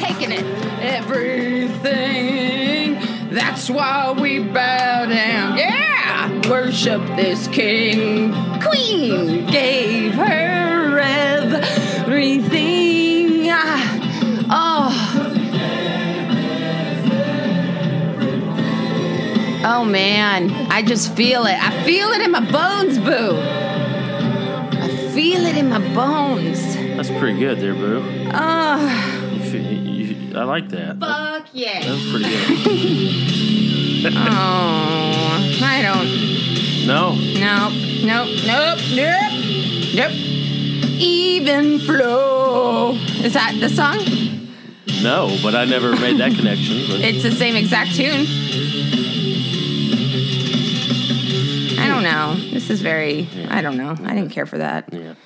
Oh. It. Everything. That's why we bow down. Yeah! Worship this king. Queen gave her everything. Ah, Oh. Oh man, I just feel it. I feel it in my bones, boo. I feel it in my bones. That's pretty good there, boo. Oh, You, fe- you, I like that. That fuck yeah. was pretty good. Oh, I don't. No, No. nope, nope, nope, nope. Even flow. Is that the song? no, but I never made that connection. But It's the same exact tune. I don't know. This is very. I don't know. I didn't care for that. yeah, Woo!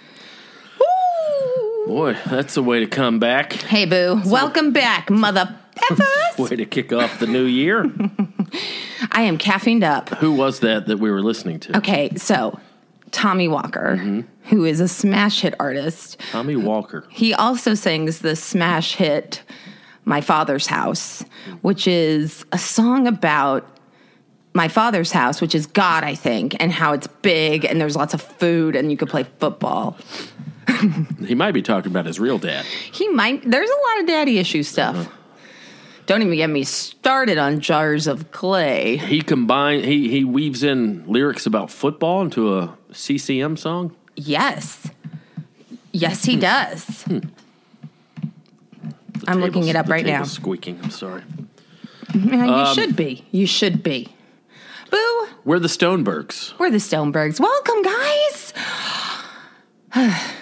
Boy, that's a way to come back. Hey, boo. Welcome back, mother effers. Way to kick off the new year. I am caffeined up. Who was that that we were listening to? Okay, so Tommy Walker, mm-hmm. who is a smash hit artist, Tommy Walker. he also sings the smash hit My Father's House, which is a song about my father's house, which is God, I think, and how it's big and there's lots of food and you could play football. He might be talking about his real dad. He might, there's a lot of daddy issue stuff. Uh-huh. Don't even get me started on jars of clay. He combined. He he weaves in lyrics about football into a CCM song. Yes. Yes, he hmm. does. Hmm. I'm looking it up right now. Squeaking. I'm sorry. Yeah, you Um, should be. You should be. Boo! We're the Stonebergs. We're the Stonebergs. Welcome, guys.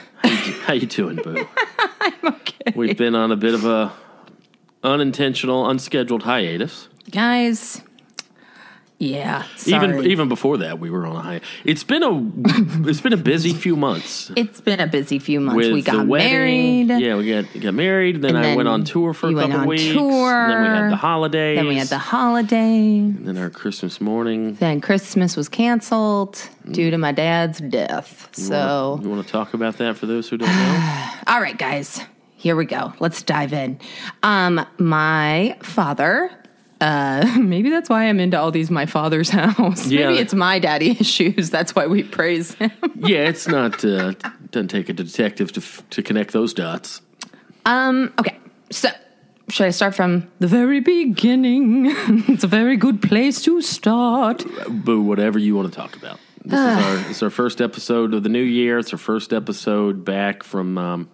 How you doing, Boo? I'm okay. We've been on a bit of a unintentional, unscheduled hiatus. Guys. Yeah. Sorry. Even even before that, we were on a high. It's been a it's been a busy few months. it's been a busy few months. With we got wedding, married. yeah, we got got married. Then And I went on tour for a you couple weeks. tour. Then we had the holidays. Then we had the holiday. And then our Christmas morning. Then Christmas was canceled due to my dad's death. So you want to talk about that for those who don't know? All right, guys, here we go. Let's dive in. Um, my father. Uh, maybe that's why I'm into all these my father's house. Yeah. Maybe it's my daddy issues. That's why we praise him. yeah, it's not. Uh, doesn't take a detective to f- to connect those dots. Um, okay, so should I start from the very beginning? it's a very good place to start. Boo, whatever you want to talk about. This is our it's our first episode of the new year. It's our first episode back from. Um,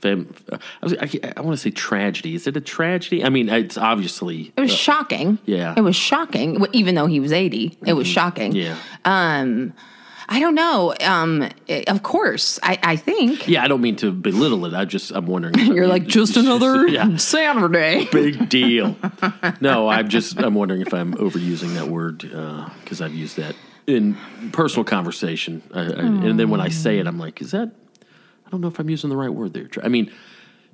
fam- I, was, I, I want to say tragedy. Is it a tragedy? I mean, it's obviously. It was shocking. yeah. it was shocking. Even though he was eighty, it was shocking. Yeah. Um, I don't know. Um, i- of course, I, I think Yeah, I don't mean to belittle it. I just I'm wondering. you're like just another yeah, Saturday. big deal. No, I'm just I'm wondering if I'm overusing that word because I've used that in personal conversation, I, I, and then when I say it, I'm like, is that? I don't know if I'm using the right word there. I mean.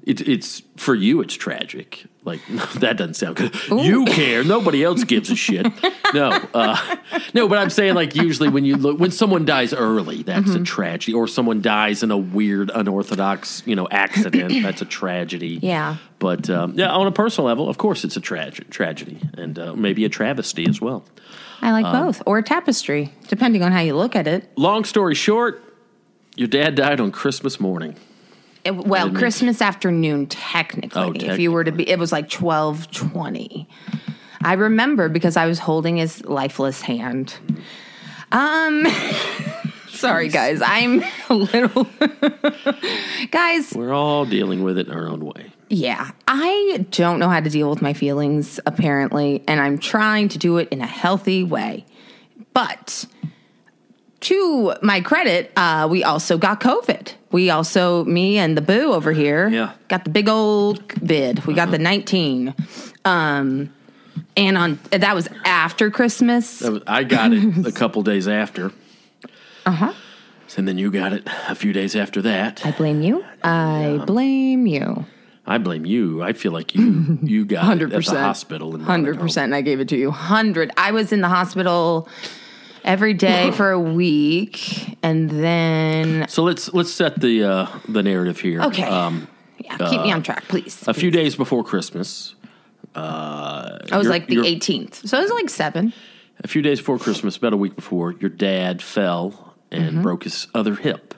It, it's for you. It's tragic. Like that doesn't sound good. You care. Nobody else gives a shit. No, uh, no. But I'm saying like usually when you look when someone dies early, that's Mm-hmm. a tragedy. Or someone dies in a weird, unorthodox, you know, accident. that's a tragedy. Yeah. But um, yeah, on a personal level, of course, it's a trage- tragedy and uh, maybe a travesty as well. I like Um, both, or tapestry, depending on how you look at it. Long story short, your dad died on Christmas morning. It- well, Christmas afternoon, technically. Oh, if you were to be, it was like twelve twenty. I remember because I was holding his lifeless hand. Um, sorry guys, I'm a little guys. We're all dealing with it in our own way. Yeah, I don't know how to deal with my feelings, apparently, and I'm trying to do it in a healthy way. But to my credit, uh, we also got COVID. We also, me and the boo over here, Yeah. got the big old vid. We got the 19. Um, and on that was after Christmas. Was- I got it a couple days after. Uh huh. And then you got it a few days after that. I blame you. I blame you. I blame you. I feel like you you got it Hundred at the hospital. Hundred percent. I gave it to you. Hundred. I was in the hospital every day for a week, and then So let's let's set the uh, the narrative here. okay. Um, yeah, keep me on track, please. a few days before Christmas, uh, I was like the you're- 18th, so it was like seven. a few days before Christmas, about a week before, your dad fell and Mm-hmm. broke his other hip.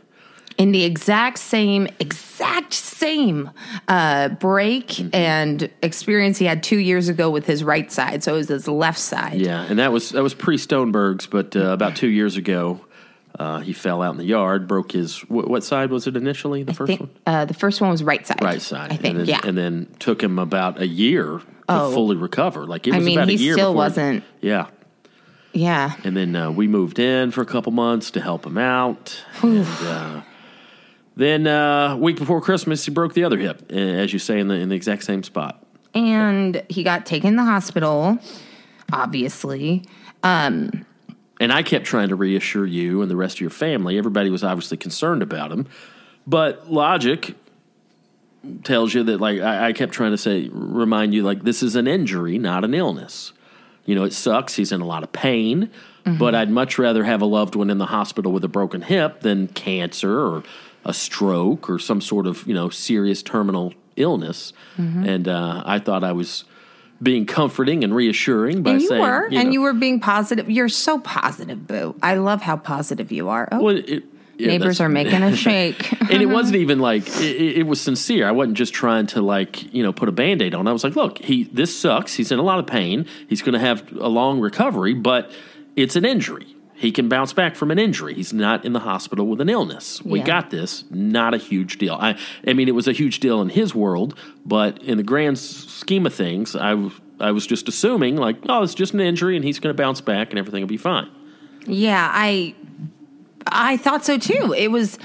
In the exact same exact same uh, break Mm-hmm. and experience he had two years ago with his right side so it was his left side Yeah, and that was that was pre Stoneberg's, but uh, about two years ago, uh, he fell out in the yard, broke his what, what side was it initially? The I first think, one, uh, the first one was right side right side. i think and then, yeah and then took him about a year to Oh. fully recover. Like it I was mean, about a he year. still wasn't- Yeah, yeah and then uh, we moved in for a couple months to help him out. and, uh, then uh, week before Christmas, he broke the other hip, uh, as you say, in the in the exact same spot. and he got taken to the hospital obviously And I kept trying to reassure you and the rest of your family. Everybody was obviously concerned about him. But logic tells you that, like, I, I kept trying to say, remind you, like, this is an injury, not an illness. You know, it sucks. He's in a lot of pain. But I'd much rather have a loved one in the hospital with a broken hip than cancer or a stroke or some sort of, you know, serious terminal illness. And uh, I thought I was being comforting and reassuring by and you saying, were and know, you were being positive you're so positive boo i love how positive you are oh Well, it, yeah, neighbors are making a shake and it wasn't even like it, it it was sincere. I wasn't just trying to like you know put a band aid on. I was like, look, he this sucks. He's in a lot of pain. He's going to have a long recovery, but it's an injury. He can bounce back from an injury. He's not in the hospital with an illness. We Yeah. got this. Not a huge deal. I I mean, it was a huge deal in his world, but in the grand scheme of things, I I was just assuming like, oh, it's just an injury, and he's going to bounce back, and everything will be fine. Yeah, I I thought so too. It was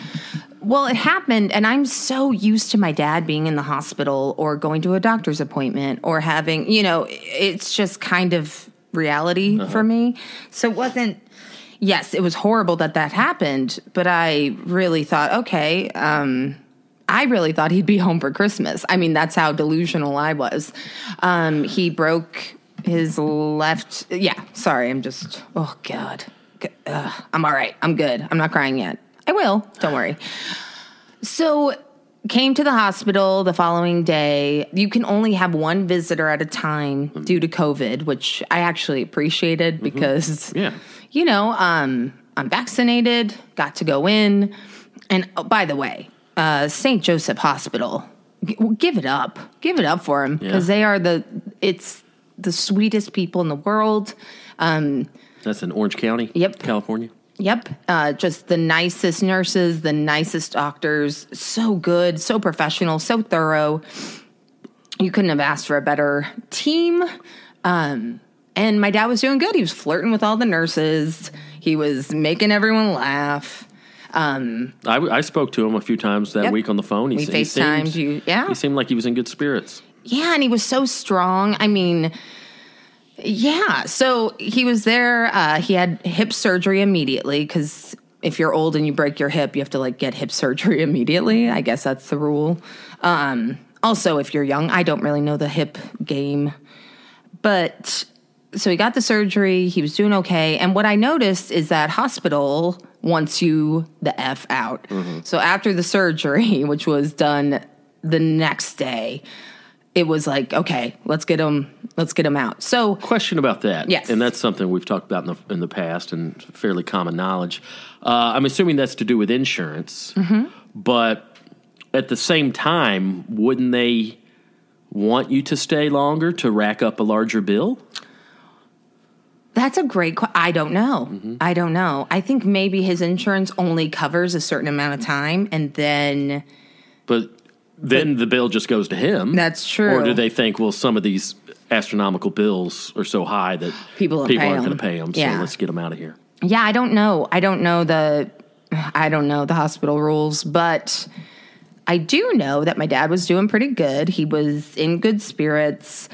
well, it happened and I'm so used to my dad being in the hospital or going to a doctor's appointment or having, you know, it's just kind of reality uh-huh. for me. So it wasn't Yes, it was horrible that that happened, but I really thought, okay, um I really thought he'd be home for Christmas. I mean, that's how delusional I was. Um, he broke his left. Yeah, sorry. I'm just. Oh God. Ugh, I'm all right. I'm good. I'm not crying yet. I will. Don't worry. So came to the hospital the following day. You can only have one visitor at a time due to COVID, which I actually appreciated because Yeah. You know, um, I'm vaccinated, got to go in. And oh, by the way, uh, St. Joseph Hospital, g- give it up. Give it up for them because Yeah. they are the, it's the sweetest people in the world. Um, That's in Orange County, Yep. California. Yep. Uh, just the nicest nurses, the nicest doctors. So good, so professional, so thorough. You couldn't have asked for a better team. Um, and my dad was doing good. He was flirting with all the nurses, he was making everyone laugh. I, I spoke to him a few times that Yep. week on the phone. He, We FaceTimed seemed- you. Yeah. He seemed like he was in good spirits. Yeah, and he was so strong. I mean, yeah. So he was there. Uh, he had hip surgery immediately because if you're old and you break your hip, you have to like get hip surgery immediately. I guess that's the rule. Um, also, if you're young, I don't really know the hip game, but so he got the surgery. He was doing okay. And what I noticed is that hospital wants you the F out. So after the surgery, which was done the next day, it was like, okay, let's get him, let's get him out. So Question about that. Yes. And that's something we've talked about in the, in the past and fairly common knowledge. Uh, I'm assuming that's to do with insurance. Mm-hmm. But at the same time, wouldn't they want you to stay longer to rack up a larger bill? That's a great. Qu- I don't know. Mm-hmm. I don't know. I think maybe his insurance only covers a certain amount of time, and then But then the bill just goes to him. That's true. Or do they think, well, some of these astronomical bills are so high that People don't aren't going to pay them, Yeah. so let's get them out of here. Yeah, I don't know. I don't know the I don't know the hospital rules, but I do know that my dad was doing pretty good. He was in good spirits.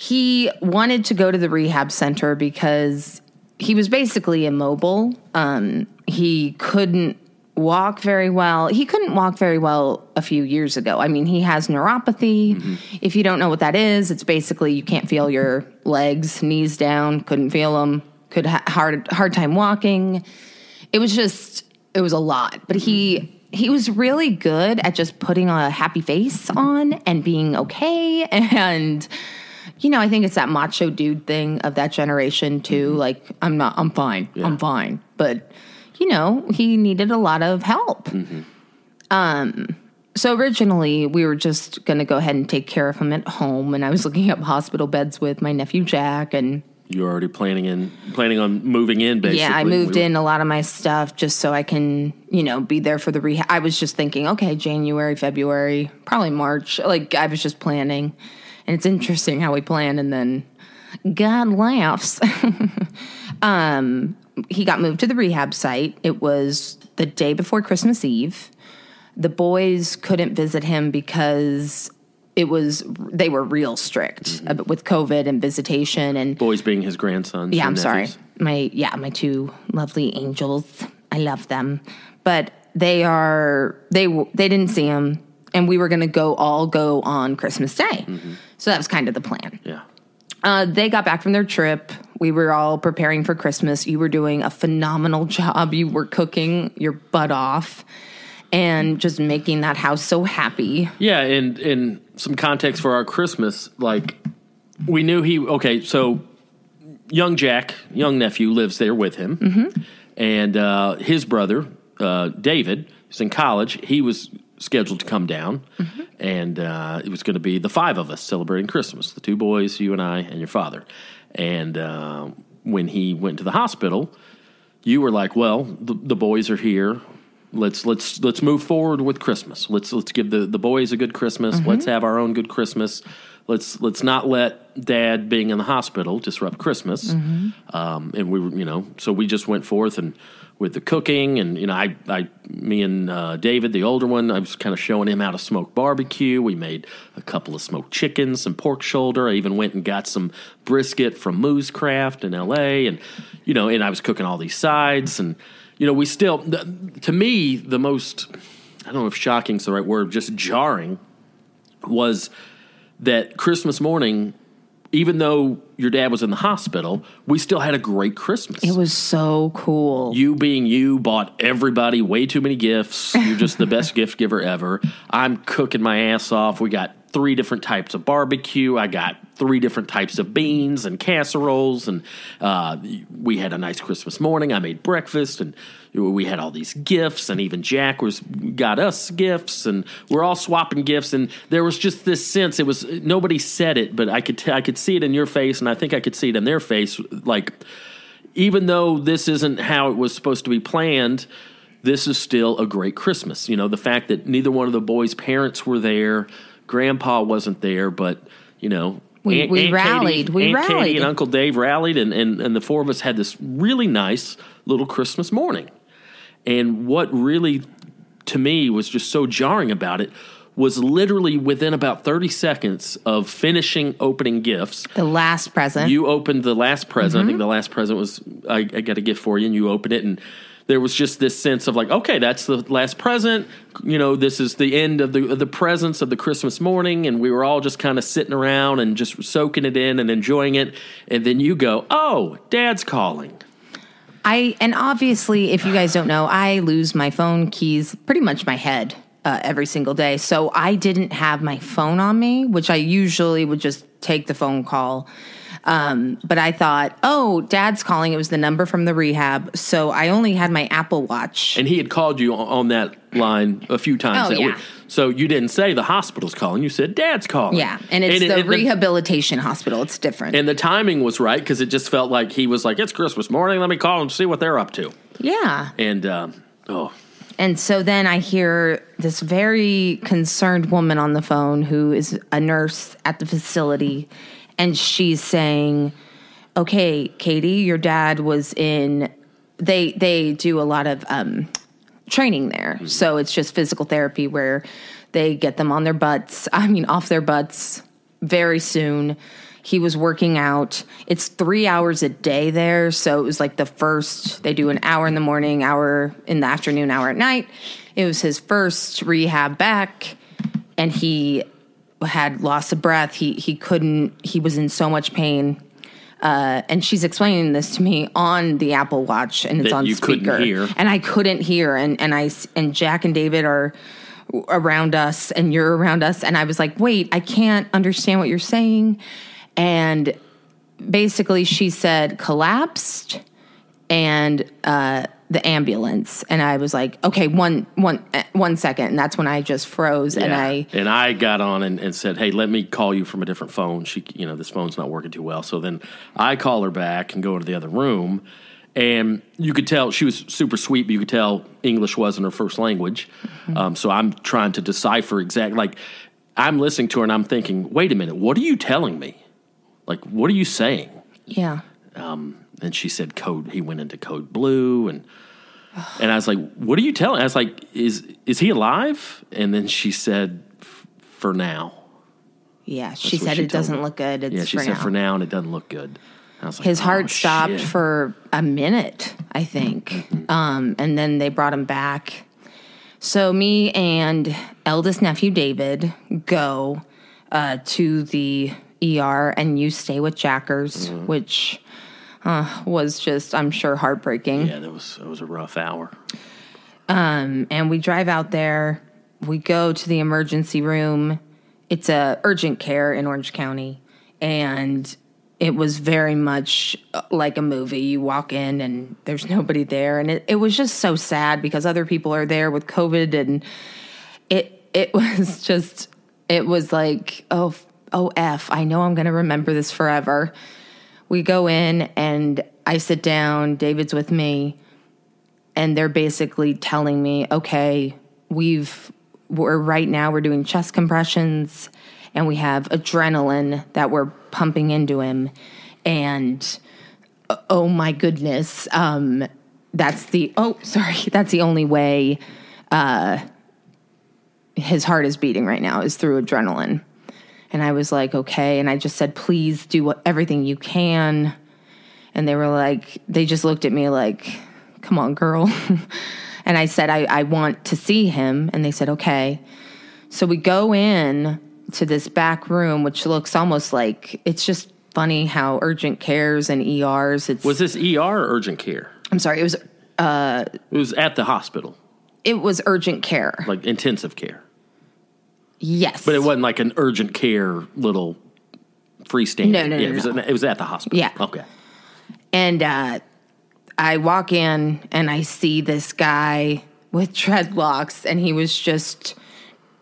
He wanted to go to the rehab center because he was basically immobile. Um, he couldn't walk very well. He couldn't walk very well a few years ago. I mean, he has neuropathy. If you don't know what that is, it's basically you can't feel your legs, knees down, couldn't feel them, could ha- hard hard time walking. It was just it was a lot. But he he was really good at just putting a happy face on and being okay and you know, I think it's that macho dude thing of that generation too. Like, I'm not, I'm fine, I'm fine. But, you know, he needed a lot of help. Um, so originally we were just going to go ahead and take care of him at home. And I was looking up hospital beds with my nephew Jack. And You're already planning in planning on moving in. Basically, yeah, I moved We- in a lot of my stuff just so I can, you know, be there for the rehab. I was just thinking, okay, January, February, probably March. Like I was just planning. And it's interesting how we plan and then God laughs. um, he got moved to the rehab site. It was the day before Christmas Eve. The boys couldn't visit him because it was they were real strict uh, with COVID and visitation and boys being his grandsons. yeah, I'm sorry. My yeah, my two lovely angels. I love them, but they are they they didn't see him, and we were going to go all go on Christmas Day. So that was kind of the plan. Yeah. Uh, they got back from their trip. We were all preparing for Christmas. You were doing a phenomenal job. You were cooking your butt off and just making that house so happy. Yeah, and and some context for our Christmas, like we knew he okay, so young Jack, young nephew, lives there with him, Mm-hmm. and uh, his brother uh, David, who's in college, he was scheduled to come down, Mm-hmm. and uh, it was going to be the five of us celebrating Christmas, the two boys, you and I, and your father, and uh, when he went to the hospital, you were like, "Well, the, the boys are here. Let's let's let's move forward with Christmas. Let's let's give the, the boys a good Christmas. Let's have our own good Christmas. Let's let's not let Dad being in the hospital disrupt Christmas." Um, and we were, you know, so we just went forth and with the cooking and you know, I I me and uh, David, the older one, I was kind of showing him how to smoke barbecue. We made a couple of smoked chickens, some pork shoulder. I even went and got some brisket from Moo's Craft in L.A. and you know, and I was cooking all these sides and you know, we still, th- to me, the most, I don't know if shocking is the right word, just jarring was that Christmas morning, even though your dad was in the hospital, we still had a great Christmas. It was so cool. you being you bought everybody way too many gifts. You're just the best gift giver ever. I'm cooking my ass off. We got three different types of barbecue. I got three different types of beans and casseroles, and uh, we had a nice Christmas morning. I made breakfast, and we had all these gifts, and even Jack was got us gifts, and we're all swapping gifts. And there was just this sense. It was nobody said it, but I could t- I could see it in your face, and I think I could see it in their face. Like even though this isn't how it was supposed to be planned, this is still a great Christmas. You know, the fact that neither one of the boys' parents were there, grandpa wasn't there, but, you know, We- we rallied. Katie, We Aunt Katie rallied. and Uncle Dave rallied, and, and, and the four of us had this really nice little Christmas morning. And what really, to me, was just so jarring about it was literally within about 30 seconds of finishing opening gifts, the last present. you opened the last present. I Mm-hmm. think the last present was I, I got a gift for you, and you open it, and there was just this sense of like, okay, that's the last present. You know, this is the end of the of the presents of the Christmas morning, and we were all just kind of sitting around and just soaking it in and enjoying it. And then you go, oh, Dad's calling. I and obviously, if you guys don't know, I lose my phone keys pretty much my head uh, every single day. So I didn't have my phone on me, which I usually would just take the phone call. Um, but I thought, oh, Dad's calling. It was the number from the rehab. So I only had my Apple Watch. And he had called you on, that line a few times. Oh, that yeah. week. So you didn't say the hospital's calling. You said Dad's calling. yeah, and it's it- the it- rehabilitation hospital. It's different. And the timing was right because it just felt like he was like, "It's Christmas morning. Let me call and see what they're up to." yeah, And um, oh, And so then I hear this very concerned woman on the phone who is a nurse at the facility, and she's saying, "Okay, Katie, your dad was in. They they do a lot of um, training there, so it's just physical therapy where they get them on their butts. I mean, off their butts very soon." He was working out. It's three hours a day there. So it was like the first, they do an hour in the morning, hour in the afternoon, hour at night. It was his first rehab back. And he had loss of breath. He, he couldn't, he was in so much pain. Uh, and she's explaining this to me on the Apple Watch, and it's That on speaker. And I couldn't hear. And, and I and Jack and David are around us and you're around us and I was like, "Wait, I can't understand what you're saying." And basically she said collapsed and uh the ambulance and I was like, "Okay, one one eh, one second." And that's when I just froze and I and I got on and, and said, "Hey, let me call you from a different phone." She, you know, this phone's not working too well. So then I call her back and go into the other room, and you could tell she was super sweet, but you could tell English wasn't her first language. Mm-hmm. Um, so I'm trying to decipher exactly. Like I'm listening to her and I'm thinking, "Wait a minute, what are you telling me? Like, what are you saying?" yeah. And she said code. He went into code blue, and and I was like, "What are you telling?" I was like, "Is is he alive?" And then she said, "For now." Yeah, she said she it doesn't me. look good. It's Yeah, she for said now. for now, and it doesn't look good. Like, His "Oh, heart stopped shit." for a minute, I think. Mm-hmm. Um, and then they brought him back. So me and eldest nephew David go uh, to the ER, and you stay with Jackers, Mm-hmm. which uh, was just, I'm sure, heartbreaking. Yeah, that was that was a rough hour. Um, and we drive out there. We go to the emergency room. It's a urgent care in Orange County, and it was very much uh, like a movie. You walk in and there's nobody there, and it, it was just so sad because other people are there with COVID, and it it was just it was like oh oh f I know I'm going to remember this forever. We go in and I sit down. David's with me and they're basically telling me, okay, we've we're right now we're doing chest compressions and we have adrenaline that we're pumping into him and uh, oh my goodness um that's the oh sorry that's the only way uh his heart is beating right now is through adrenaline and i was like okay. And i just said please do what, everything you can. And they were like they just looked at me like come on girl. And i said I, I want to see him. And they said okay. So we go in to this back room which looks almost like it's just funny how urgent cares and ers it's Was this ER or urgent care? i'm sorry it was It was at the hospital, it was urgent care. Like intensive care, yes but it wasn't like an urgent care little freestanding. No, no, yeah, no, it was, no. it was at the hospital. Yeah. okay. And uh, I walk in and I see this guy with dreadlocks, and he was just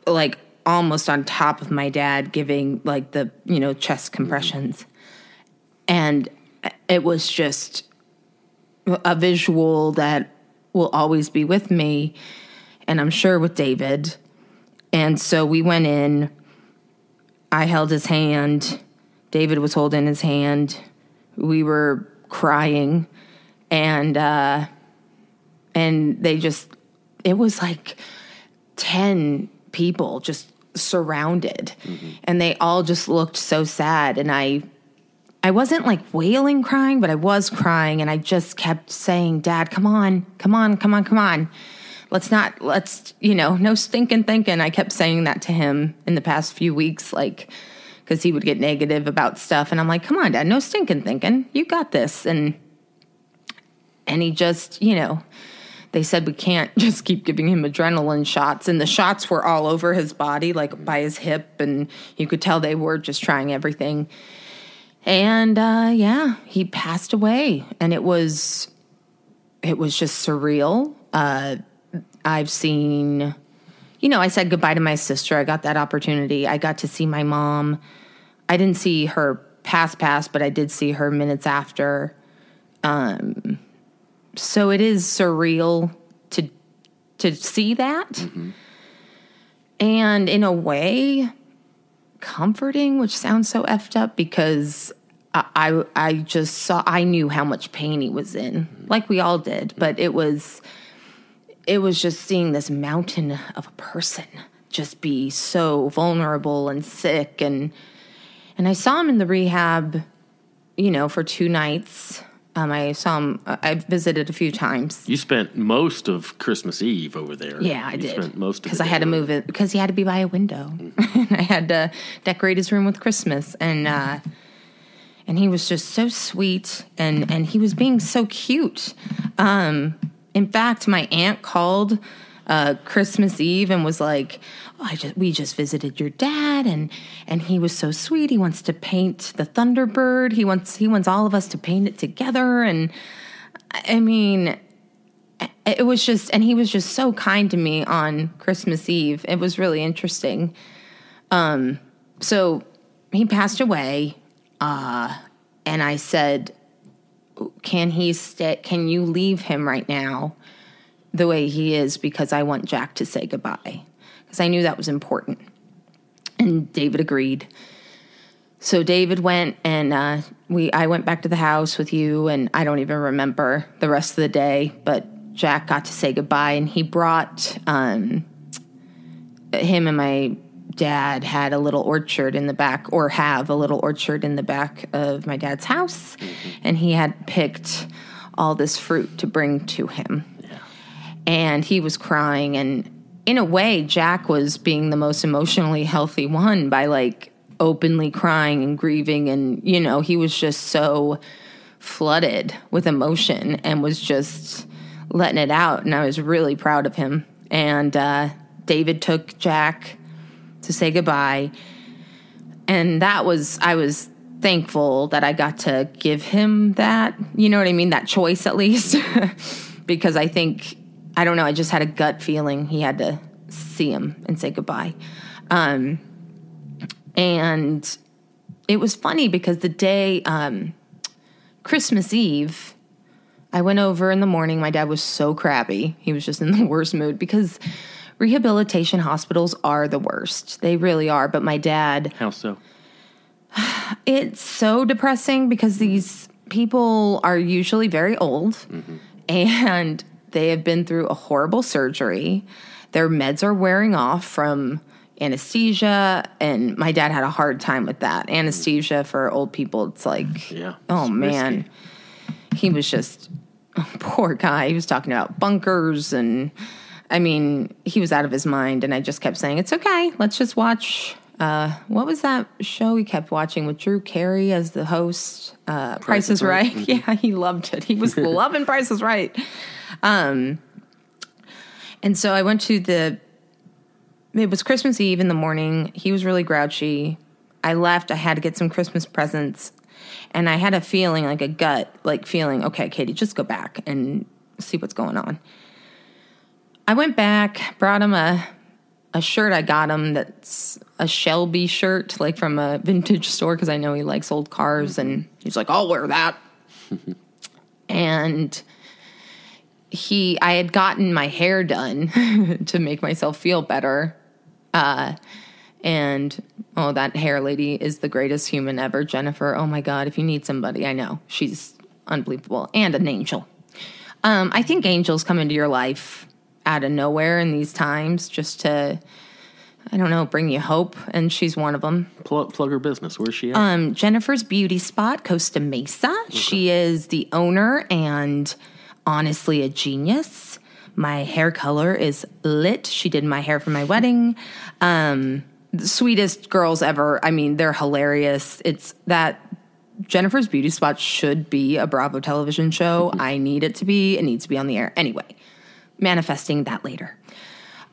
like almost on top of my dad, giving like the, you know, chest compressions. And it was just a visual that will always be with me, and I'm sure with David. And so we went in. I held his hand. David was holding his hand. We were crying, and uh, and they just it was like ten people just surrounded, and they all just looked so sad. And I I wasn't like wailing crying, but I was crying, and I just kept saying, "Dad, come on, come on, come on, come on." Let's not, let's, you know, no stinking thinking. I kept saying that to him in the past few weeks, like, because he would get negative about stuff. And I'm like, come on, dad, no stinking thinking. You got this. And, and he just, you know, they said we can't just keep giving him adrenaline shots. And the shots were all over his body, like by his hip. And you could tell they were just trying everything. And uh, yeah, he passed away. And it was, it was just surreal. Uh, I've seen, you know, I said goodbye to my sister. I got that opportunity. I got to see my mom. I didn't see her pass pass, but I did see her minutes after. Um, so it is surreal to to see that. And in a way, comforting, which sounds so effed up because I I just saw I knew how much pain he was in, like we all did, but it was it was just seeing this mountain of a person just be so vulnerable and sick and and I saw him in the rehab, you know, for two nights. Um, I saw him. I visited a few times. You spent most of Christmas Eve over there. Yeah, I You did. Spent most of because I had to move it because he had to be by a window. I had to decorate his room with Christmas, and uh, and he was just so sweet, and and he was being so cute. Um, in fact, my aunt called uh, Christmas Eve and was like, oh, "I just we just visited your dad, and and he was so sweet. He wants to paint the Thunderbird. He wants he wants all of us to paint it together." And I mean, it was just and he was just so kind to me on christmas eve it was really interesting um so he passed away uh and i said can he stay can you leave him right now the way he is because i want jack to say goodbye? Because i knew that was important. And david agreed. So David went and uh, we I went back to the house with you and I don't even remember the rest of the day, but Jack got to say goodbye and he brought um, him and my dad had a little orchard in the back or have a little orchard in the back of my dad's house. And he had picked all this fruit to bring to him. And he was crying. And in a way Jack was being the most emotionally healthy one by like openly crying and grieving. And you know he was just so flooded with emotion and was just letting it out. And i was really proud of him. And uh, david took jack to say goodbye and that was i was thankful that i got to give him that you know what i mean that choice at least because i think i don't know i just had a gut feeling he had to see him and say goodbye um, and it was funny because the day um, Christmas Eve, I went over in the morning. My dad was so crabby. He was just in the worst mood because rehabilitation hospitals are the worst. They really are. But my dad, How so? it's so depressing because these people are usually very old mm-hmm. and they have been through a horrible surgery. Their meds are wearing off from anesthesia, and my dad had a hard time with that. Mm. Anesthesia for old people, it's like, Yeah, oh it's man. risky. He was just, oh, poor guy. He was talking about bunkers and. I mean, he was out of his mind, and I just kept saying, "It's okay. Let's just watch." Uh, what was that show we kept watching with Drew Carey as the host? Uh, Price, is Right. Yeah, he loved it. He was loving Price is Right. Um, and so I went to the. It was Christmas Eve in the morning. He was really grouchy. I left. I had to get some Christmas presents, and I had a feeling, like a gut, like feeling, okay, Katie, just go back and see what's going on. I went back, brought him a a shirt I got him that's a Shelby shirt, like from a vintage store, because I know he likes old cars, and he's like, "I'll wear that." and he, I had gotten my hair done to make myself feel better, uh, and oh, that hair lady is the greatest human ever, Jennifer. Oh my god, if you need somebody, I know she's unbelievable and an angel. Um, I think angels come into your life out of nowhere in these times just to, I don't know, bring you hope. And she's one of them. Plug, plug her business. Where's she at? Um, Jennifer's Beauty Spot, Costa Mesa. She is the owner and honestly a genius. My hair color is lit. She did my hair for my wedding. Um, the sweetest girls ever. I mean, they're hilarious. It's that Jennifer's Beauty Spot should be a Bravo television show. I need it to be. It needs to be on the air. Anyway, manifesting that later.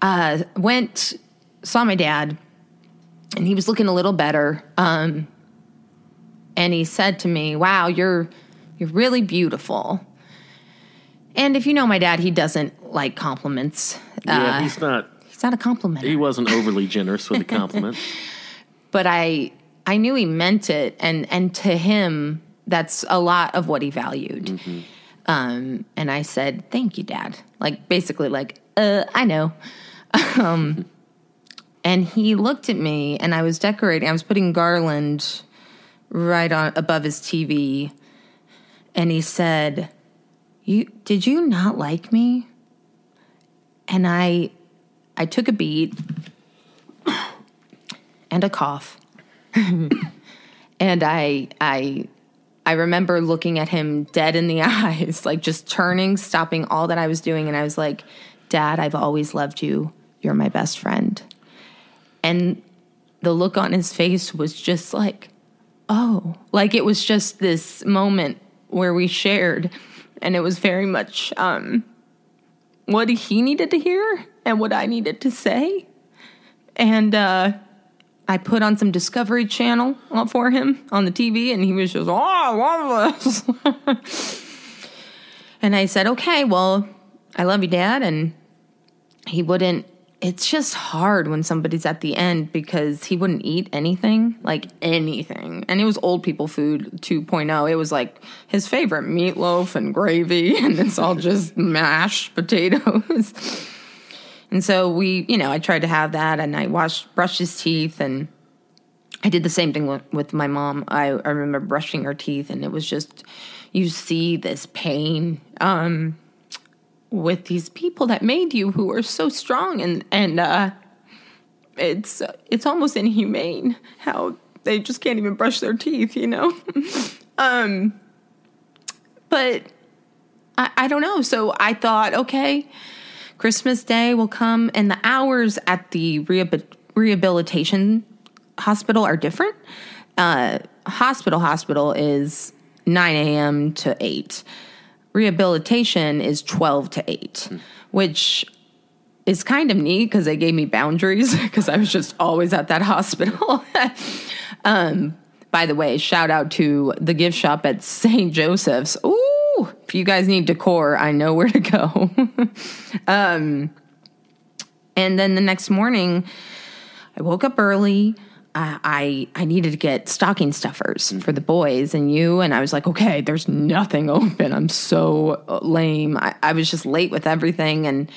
Uh, went, saw my dad, and he was looking a little better. Um, and he said to me, "Wow, you're you're really beautiful." And if you know my dad, he doesn't like compliments. yeah, uh, he's not. He's not a compliment. He wasn't overly generous with the compliment. but I I knew he meant it, and and to him, that's a lot of what he valued. Um, and I said, "Thank you, Dad." Like basically, like uh, I know. Um, and he looked at me, and I was decorating. I was putting garland right on above his TV, and he said, "You did you not like me?" And I, I took a beat and a cough, and I, I I remember looking at him dead in the eyes, like just turning, stopping all that I was doing. And I was like, Dad, I've always loved you. You're my best friend. And the look on his face was just like, oh, like it was just this moment where we shared. And it was very much um, what he needed to hear and what I needed to say. And, uh, I put on some Discovery Channel uh, for him on the TV, and he was just, oh, I love this. and I said, okay, well, I love you, Dad. And he wouldn't, it's just hard when somebody's at the end because he wouldn't eat anything, like anything. And it was old people food 2.0. It was like his favorite meatloaf and gravy, and it's all just mashed potatoes. And so we, you know, I tried to have that and I washed, brushed his teeth and I did the same thing with, with my mom. I, I remember brushing her teeth and it was just, you see this pain, um, with these people that made you who are so strong and, and, uh, it's, it's almost inhumane how they just can't even brush their teeth, you know? um, but I, I don't know. So I thought, okay, Christmas Day will come, and the hours at the rehabilitation hospital are different. Uh, hospital hospital is 9 a.m. to 8. Rehabilitation is 12 to 8, mm. which is kind of neat because they gave me boundaries because I was just always at that hospital. um, by the way, shout out to the gift shop at St. Joseph's. Ooh, if you guys need decor, I know where to go. um, and then the next morning, I woke up early. I I needed to get stocking stuffers for the boys and you, and I was like, okay, there's nothing open. I'm so lame. I, I was just late with everything, and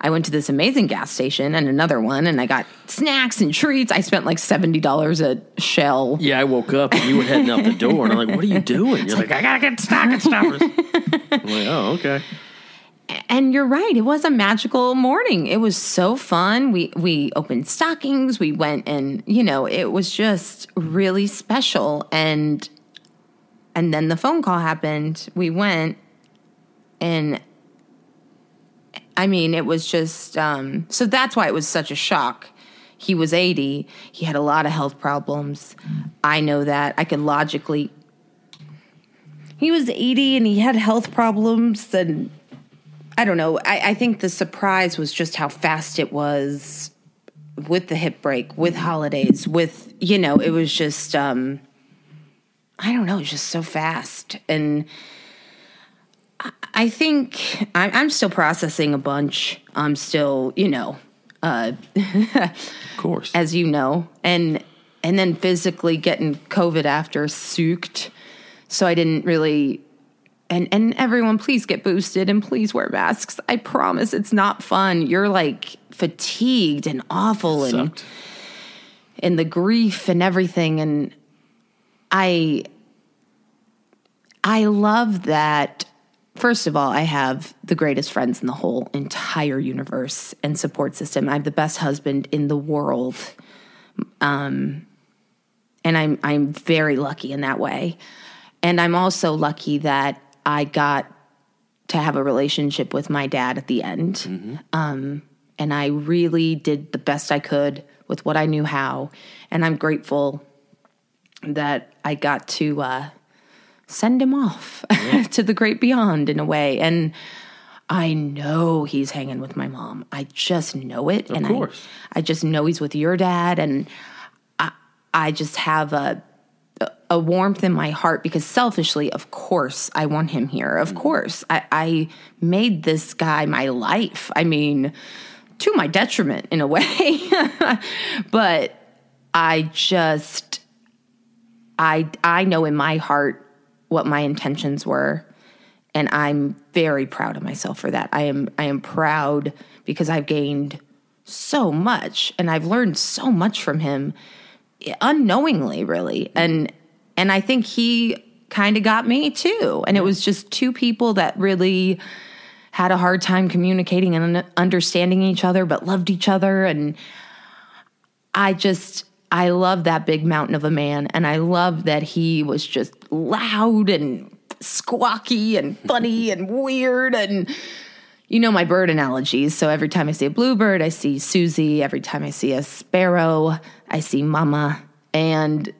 I went to this amazing gas station and another one, and I got snacks and treats. I spent like seventy dollars at Shell. Yeah, I woke up and you were heading out the door, and I'm like, "What are you doing?" You're like, "I gotta get stocking stuffers." I'm like, "Oh, okay." And you're right; it was a magical morning. It was so fun. We we opened stockings. We went and you know it was just really special. And and then the phone call happened. We went and I mean, it was just um, so that's why it was such a shock. He was 80. He had a lot of health problems. I know that. I can logically. He was 80 and he had health problems. And I don't know. I, I think the surprise was just how fast it was with the hip break, with holidays, with, you know, it was just, um, I don't know, it was just so fast. And, I think I'm still processing a bunch. I'm still, you know, uh, of course, as you know, and and then physically getting COVID after sooked. So I didn't really. And and everyone, please get boosted and please wear masks. I promise it's not fun. You're like fatigued and awful and and the grief and everything. And I I love that First of all, I have the greatest friends in the whole entire universe and support system. I have the best husband in the world. Um, and I'm I'm very lucky in that way. And I'm also lucky that I got to have a relationship with my dad at the end. Mm-hmm. Um, and I really did the best I could with what I knew how. And I'm grateful that I got to uh, send him off yeah. to the great beyond in a way. And I know he's hanging with my mom. I just know it. Of and course. I, I just know he's with your dad. And I, I just have a, a warmth in my heart because selfishly, of course, I want him here. Of mm course. I, I made this guy my life. I mean, to my detriment in a way. but I just I I know in my heart what my intentions were. and I'm very proud of myself for that. I am I am proud because I've gained so much and I've learned so much from him unknowingly really. And and I think he kind of got me too. And it was just two people that really had a hard time communicating and understanding each other but loved each other and I just I love that big mountain of a man and I love that he was just loud and squawky and funny and weird and you know my bird analogies. So every time I see a bluebird, I see Susie. Every time I see a sparrow, I see Mama. And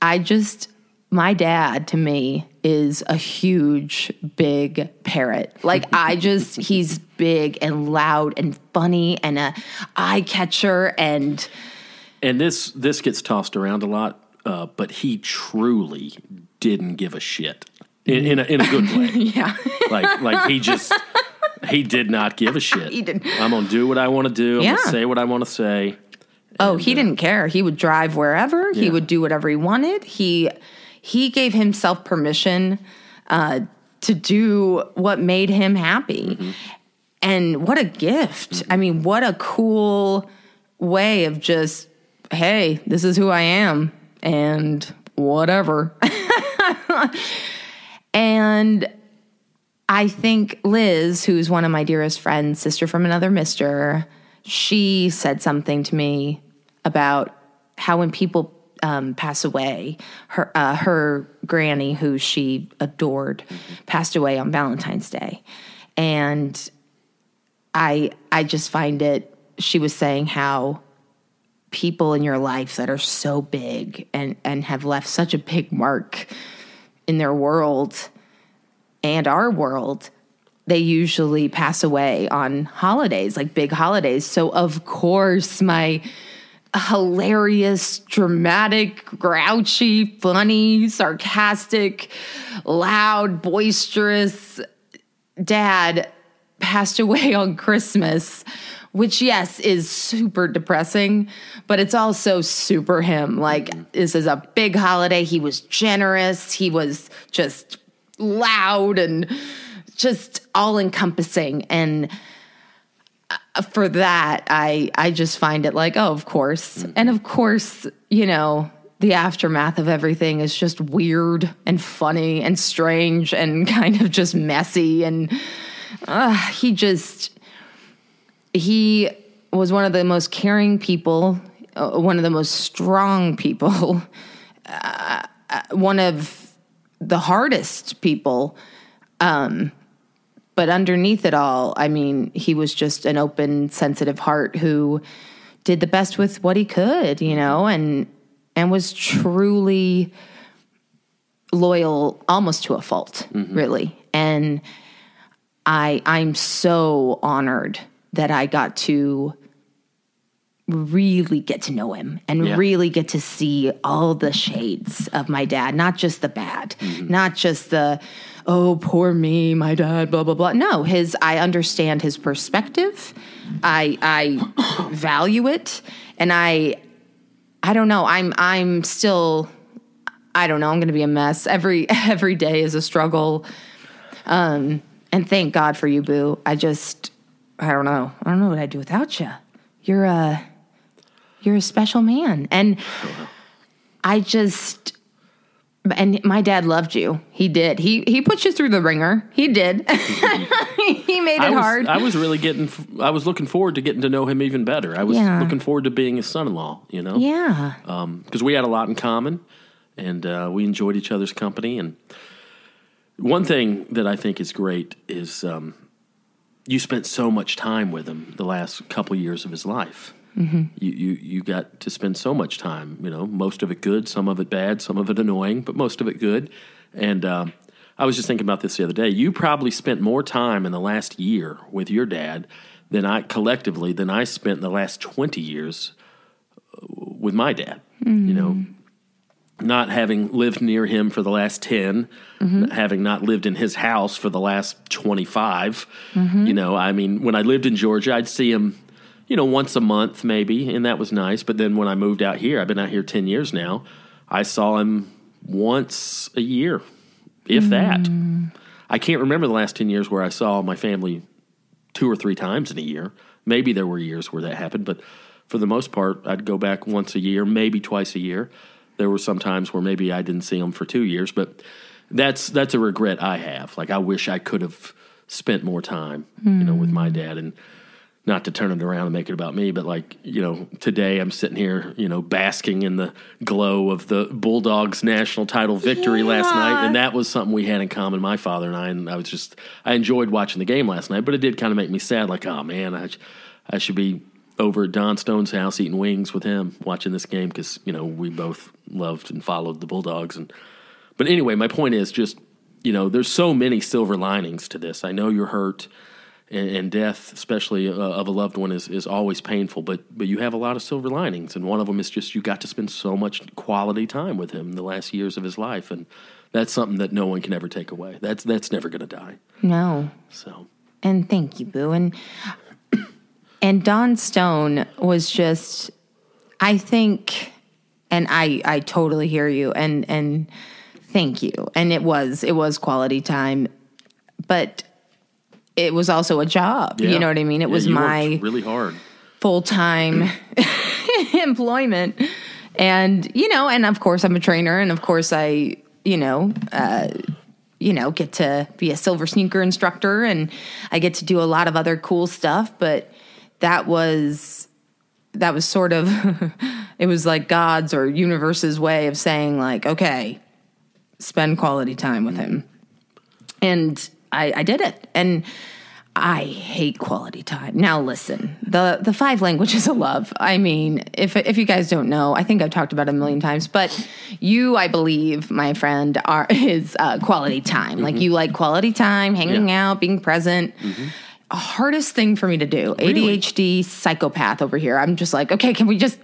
I just, my dad to me is a huge, big parrot. Like I just, he's big and loud and funny and a eye catcher and. And this this gets tossed around a lot, uh, but he truly didn't give a shit in, in, a, in a good way. yeah. like like he just he did not give a shit. He didn't. I'm gonna do what I want to do. I'm Yeah. gonna say what I want to say. Oh, he uh, didn't care. He would drive wherever. He would do whatever he wanted. He he gave himself permission uh, to do what made him happy. Mm-hmm. And what a gift. Mm-hmm. I mean, what a cool way of just, hey, this is who I am and whatever. and I think Liz, who's one of my dearest friends, sister from another mister, she said something to me about how when people um, pass away, her uh, her granny, who she adored, passed away on Valentine's Day, and I I just find it. She was saying how people in your life that are so big and and have left such a big mark in their world and our world, they usually pass away on holidays, like big holidays. So, of course, my hilarious, dramatic, grouchy, funny, sarcastic, loud, boisterous dad passed away on Christmas, which, yes, is super depressing, but it's also super him. Like, this is a big holiday. He was generous, he was just loud and just all encompassing. And uh, for that, I, I just find it like, oh, of course. And of course, you know, the aftermath of everything is just weird and funny and strange and kind of just messy. And uh, he just, he was one of the most caring people, uh, one of the most strong people, uh, uh, one of the hardest people. Um, but underneath it all, I mean, he was just an open, sensitive heart who did the best with what he could, you know, and and was truly loyal almost to a fault, really. And I I'm so honored that I got to really get to know him and Yeah. really get to see all the shades of my dad, not just the bad, not just the oh poor me, my dad, blah blah blah. No, his I understand his perspective. I I value it and I I don't know. I'm I'm still I don't know. I'm going to be a mess. Every every day is a struggle. Um and thank God for you, boo. I just I don't know. I don't know what I'd do without you. You're a you're a special man. And I just and my dad loved you. He did. He he put you through the ringer. He did. he made it I was, hard. I was really getting. I was looking forward to getting to know him even better. I was Yeah. looking forward to being his son-in-law. You know, yeah. because we had a lot in common, and uh, we enjoyed each other's company. And one thing that I think is great is um, you spent so much time with him the last couple years of his life. Mm-hmm. You, you you got to spend so much time. You know, most of it good, some of it bad, some of it annoying, but most of it good. And um, I was just thinking about this the other day. You probably spent more time in the last year with your dad than I collectively than I spent in the last twenty years uh, with my dad. You know, not having lived near him for the last 10, mm-hmm. having not lived in his house for the last 25. Mm-hmm. You know, I mean, when I lived in Georgia, I'd see him, you know, once a month maybe, and that was nice. But then when I moved out here, I've been out here 10 years now, I saw him once a year, if that. Mm. I can't remember the last ten years where I saw my family two or three times in a year. Maybe there were years where that happened, but for the most part, I'd go back once a year, maybe twice a year. There were some times where maybe I didn't see them for two years, but that's that's a regret I have. Like I wish I could have spent more time, you know, with my hmm. dad and not to turn it around and make it about me, but like, you know, today I'm sitting here, you know, basking in the glow of the Bulldogs national title victory last night. And that was something we had in common, my father and I. And I was just, I enjoyed watching the game last night, but it did kind of make me sad. Like, oh man, I, I should be over at Don Stone's house eating wings with him watching this game because, you know, we both loved and followed the Bulldogs. And, but anyway, my point is just, you know, there's so many silver linings to this. I know you're hurt and, and death, especially uh, of a loved one, is, is always painful. But but you have a lot of silver linings, and one of them is just you got to spend so much quality time with him the last years of his life, and that's something that no one can ever take away. That's that's never going to die. No. So And thank you, Boo. And and Don Stone was just I think and I I totally hear you and and thank you. And it was it was quality time. But it was also a job. yeah. You know what I mean? It Yeah, was my really hard. full time employment. And, you know, and of course I'm a trainer and of course I, you know, uh, you know, get to be a silver sneaker instructor and I get to do a lot of other cool stuff, but that was that was sort of it was like God's or universe's way of saying like, okay, spend quality time with him. And I, I did it. And I hate quality time. Now listen, the the five languages of love. I mean, if if you guys don't know, I think I've talked about it a million times, but you, I believe, my friend, are is uh, quality time. Like you like quality time, hanging Yeah. out, being present. Hardest thing for me to do. ADHD psychopath over here. I'm just like, okay, can we just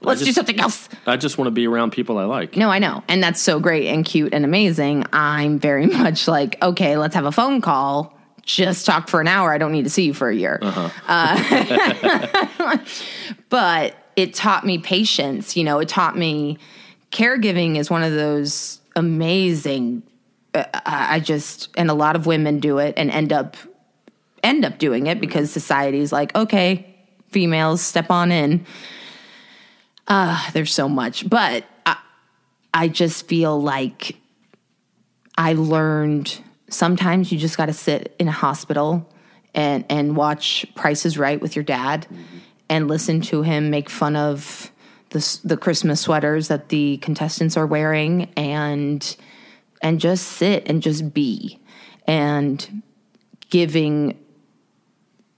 let's do something else? I just want to be around people I like. No, I know. And that's so great and cute and amazing. I'm very much like, okay, let's have a phone call. Just talk for an hour. I don't need to see you for a year. Uh, but it taught me patience. You know, it taught me caregiving is one of those amazing. Uh, I just, and a lot of women do it and end up end up doing it because society's like, okay, females step on in. Uh, there's so much, but I, I just feel like I learned sometimes you just got to sit in a hospital and and watch Price is Right with your dad and listen to him make fun of the the Christmas sweaters that the contestants are wearing and and just sit and just be and giving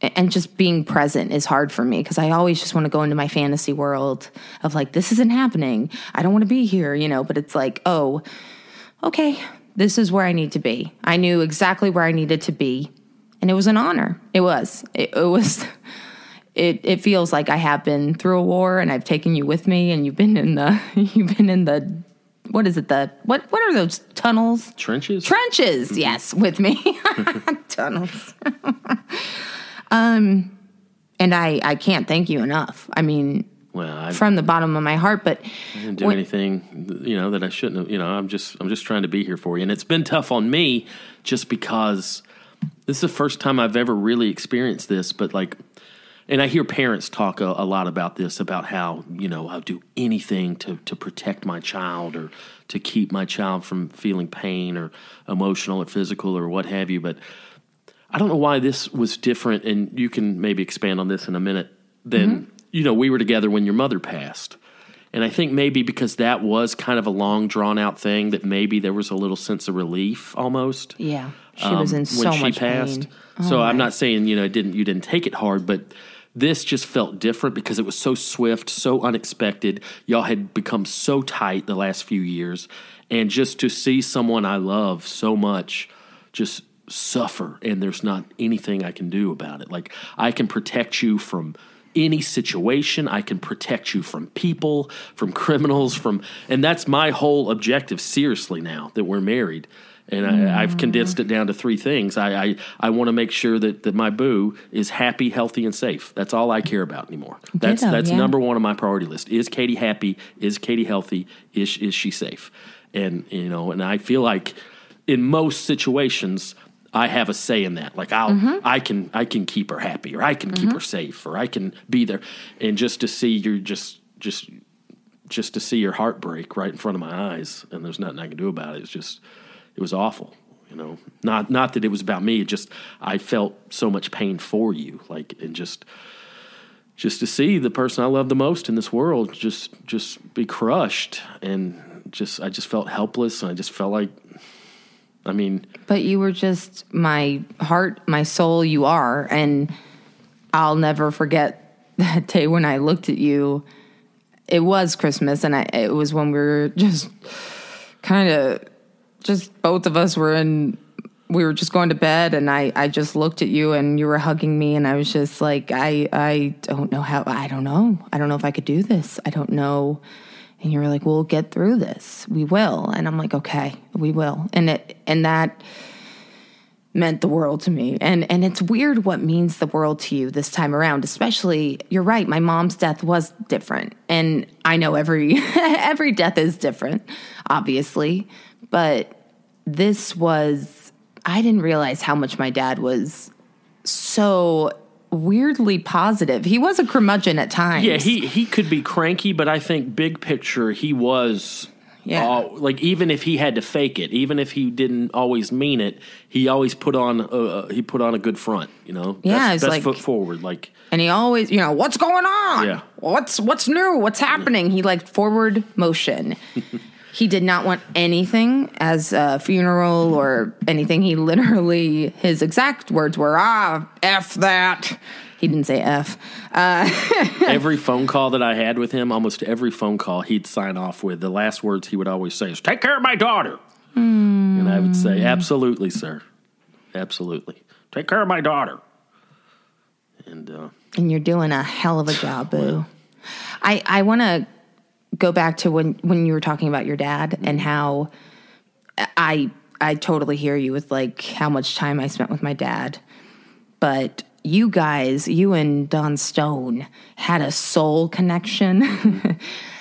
and just being present is hard for me because I always just want to go into my fantasy world of like, this isn't happening. I don't want to be here, you know, but it's like, oh, okay, this is where I need to be. I knew exactly where I needed to be. And it was an honor. It was. It, it was. It, it feels like I have been through a war and I've taken you with me and you've been in the you've been in the what is it the what what are those tunnels Trenches? trenches mm-hmm. yes with me tunnels um and i i can't thank you enough i mean well, I from the bottom of my heart but I didn't do when- anything, you know, that I shouldn't have. You know, I'm just, I'm just trying to be here for you, and it's been tough on me just because this is the first time I've ever really experienced this. But like, and I hear parents talk a, a lot about this, about how you know I'll do anything to to protect my child or to keep my child from feeling pain or emotional or physical or what have you. But I don't know why this was different, and you can maybe expand on this in a minute. Then you know we were together when your mother passed, and I think maybe because that was kind of a long drawn out thing, that maybe there was a little sense of relief almost yeah she was in um, so much pain. Oh, so I'm not saying you know it didn't you didn't take it hard, but this just felt different because it was so swift, so unexpected. Y'all had become so tight the last few years, and just to see someone I love so much just suffer, and there's not anything I can do about it. Like I can protect you from any situation. I can protect you from people, from criminals, from, and that's my whole objective. Seriously, now that we're married, and I, I've mm. condensed it down to three things. I I, I want to make sure that, that my boo is happy, healthy, and safe. That's all I care about anymore. That's Ditto, that's yeah. number one on my priority list. Is Katie happy? Is Katie healthy? Is is she safe? And you know, and I feel like in most situations I have a say in that. Like I'll Mm-hmm. I can I can keep her happy or I can keep her safe or I can be there. And just to see you just just just to see your heart break right in front of my eyes and there's nothing I can do about it. It's just it was awful. You know, not not that it was about me. It just I felt so much pain for you, like and just just to see the person I love the most in this world just just be crushed and just I just felt helpless and I just felt like I mean But you were just my heart, my soul, you are. And I'll never forget that day when I looked at you. It was Christmas, and I, it was when we were just kind of, just both of us were in, we were just going to bed, and I, I just looked at you, and you were hugging me, and I was just like, I, I don't know how, I don't know. I don't know if I could do this. I don't know. And you were like, we'll get through this. We will. And I'm like, okay, we will. And it, and that, meant the world to me. And and it's weird what means the world to you this time around, especially you're right, my mom's death was different. And I know every every death is different, obviously, but this was I didn't realize how much my dad was so weirdly positive. He was a curmudgeon at times. yeah he he could be cranky but I think big picture he was Yeah. uh, like even if he had to fake it even if he didn't always mean it he always put on uh, he put on a good front you know Yeah, best, best like- foot forward like And he always, you know, what's going on? Yeah. What's what's new? What's happening? He liked forward motion. he did not want anything as a funeral or anything. He literally his exact words were, "Ah, f that." He didn't say f. every phone call that I had with him, almost every phone call, he'd sign off with the last words he would always say is "Take care of my daughter," and I would say, "Absolutely, sir, absolutely. Take care of my daughter." And uh, And you're doing a hell of a job, boo. I I want to go back to when when you were talking about your dad and mm-hmm. how I I totally hear you with like how much time I spent with my dad. But you guys, you and Don Stone had a soul connection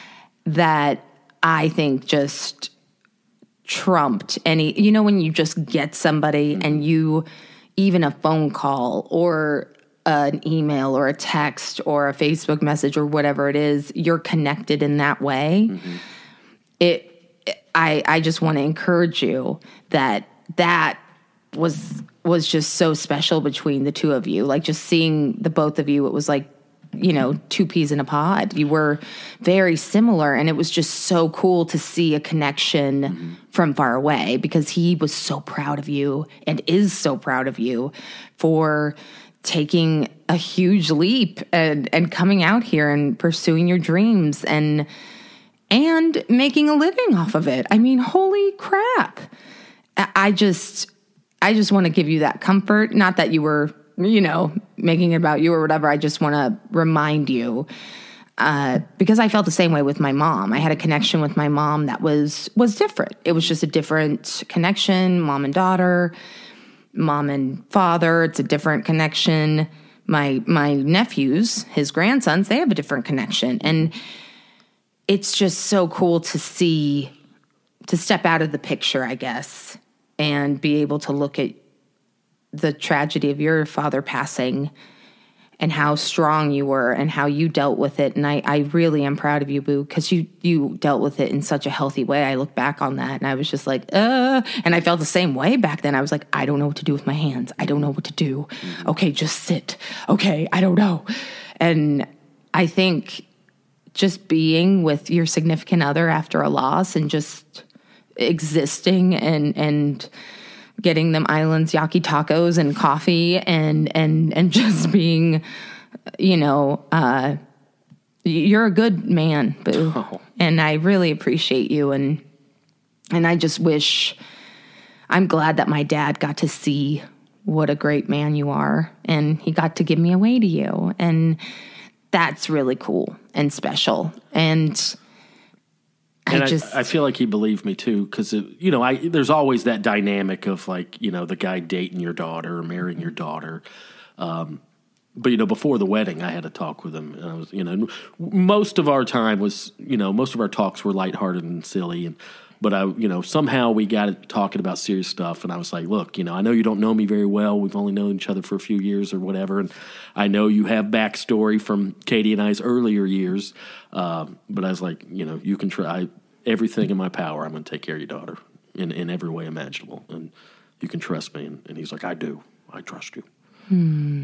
that I think just trumped any you know when you just get somebody and mm-hmm. you even a phone call or an email or a text or a Facebook message or whatever it is you're connected in that way. Mm-hmm. It I I just want to encourage you that that was was just so special between the two of you. Like just seeing the both of you it was like you know two peas in a pod. You were very similar and it was just so cool to see a connection mm-hmm. from far away because he was so proud of you and is so proud of you for taking a huge leap and and coming out here and pursuing your dreams and and making a living off of it. I mean, holy crap. I just I just want to give you that comfort, not that you were, you know, making it about you or whatever. I just want to remind you uh, because I felt the same way with my mom. I had a connection with my mom that was was different. It was just a different connection, mom and daughter, mom and father. It's a different connection. My my nephews, his grandsons, they have a different connection, and it's just so cool to see to step out of the picture, I guess, and be able to look at the tragedy of your father passing and how strong you were and how you dealt with it. And I, I really am proud of you, Boo, because you you dealt with it in such a healthy way. I look back on that and I was just like, uh, and I felt the same way back then. I was like, I don't know what to do with my hands. I don't know what to do. Okay, just sit. Okay, I don't know. And I think just being with your significant other after a loss and just existing and and getting them islands yaki tacos and coffee and and and just being you know uh you're a good man boo. Oh. and i really appreciate you and and i just wish i'm glad that my dad got to see what a great man you are and he got to give me away to you. And that's really cool and special. And and I I, just I feel like he believed me too because you know I there's always that dynamic of like you know the guy dating your daughter or marrying your daughter. Um, but you know, before the wedding, I had a talk with him, and I was, you know, most of our time was, you know, most of our talks were lighthearted and silly, and But I, you know, somehow we got it talking about serious stuff, and I was like, "Look, you know, I know you don't know me very well. We've only known each other for a few years or whatever, and I know you have backstory from Katie and I's earlier years. Um, but I was like, you know, you can try everything in my power. I'm going to take care of your daughter in in every way imaginable, and you can trust me." And, and he's like, "I do. I trust you."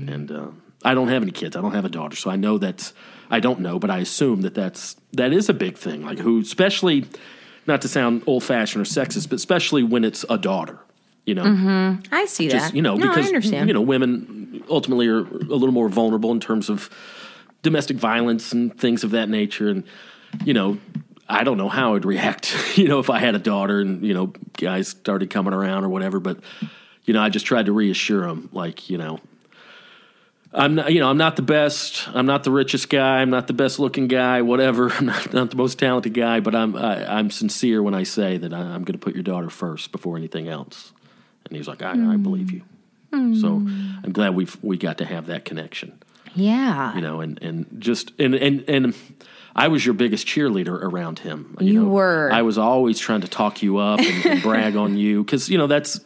And uh, I don't have any kids. I don't have a daughter, so I know that's. I don't know, but I assume that that's that is a big thing. Like who, especially, not to sound old fashioned or sexist, but especially when it's a daughter. You know, mm-hmm. I see just that. you know no, because I understand. you know women ultimately are a little more vulnerable in terms of domestic violence and things of that nature, and you know. I don't know how I'd react, you know, if I had a daughter and you know guys started coming around or whatever. But you know, I just tried to reassure them, like you know, I'm not, you know, I'm not the best. I'm not the richest guy. I'm not the best looking guy. Whatever. I'm not, not the most talented guy. But I'm I, I'm sincere when I say that I, I'm going to put your daughter first before anything else. And he's like, I, I hmm. believe you. So I'm glad we we got to have that connection. yeah. You know, and and just and and and. I was your biggest cheerleader around him. You know. were. I was always trying to talk you up and, and brag on you because you know that's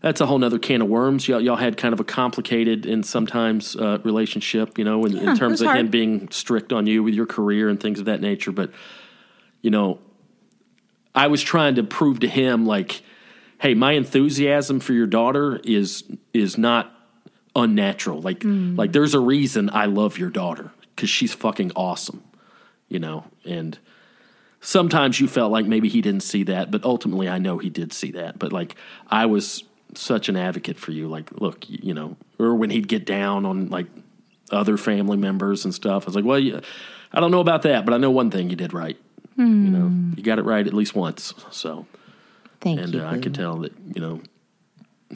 that's a whole nother can of worms. Y'all, y'all had kind of a complicated and sometimes uh, relationship, you know, in, in terms of hard. him being strict on you with your career and things of that nature. But you know, I was trying to prove to him like, hey, my enthusiasm for your daughter is is not unnatural. Like like there's a reason I love your daughter because she's fucking awesome, you know, and sometimes you felt like maybe he didn't see that, but ultimately I know he did see that. But like I was such an advocate for you. Like, look, you know, or when he'd get down on like other family members and stuff, I was like, well, you, I don't know about that, but I know one thing you did right. You know, you got it right at least once. So, Thank and you. uh, I could tell that you know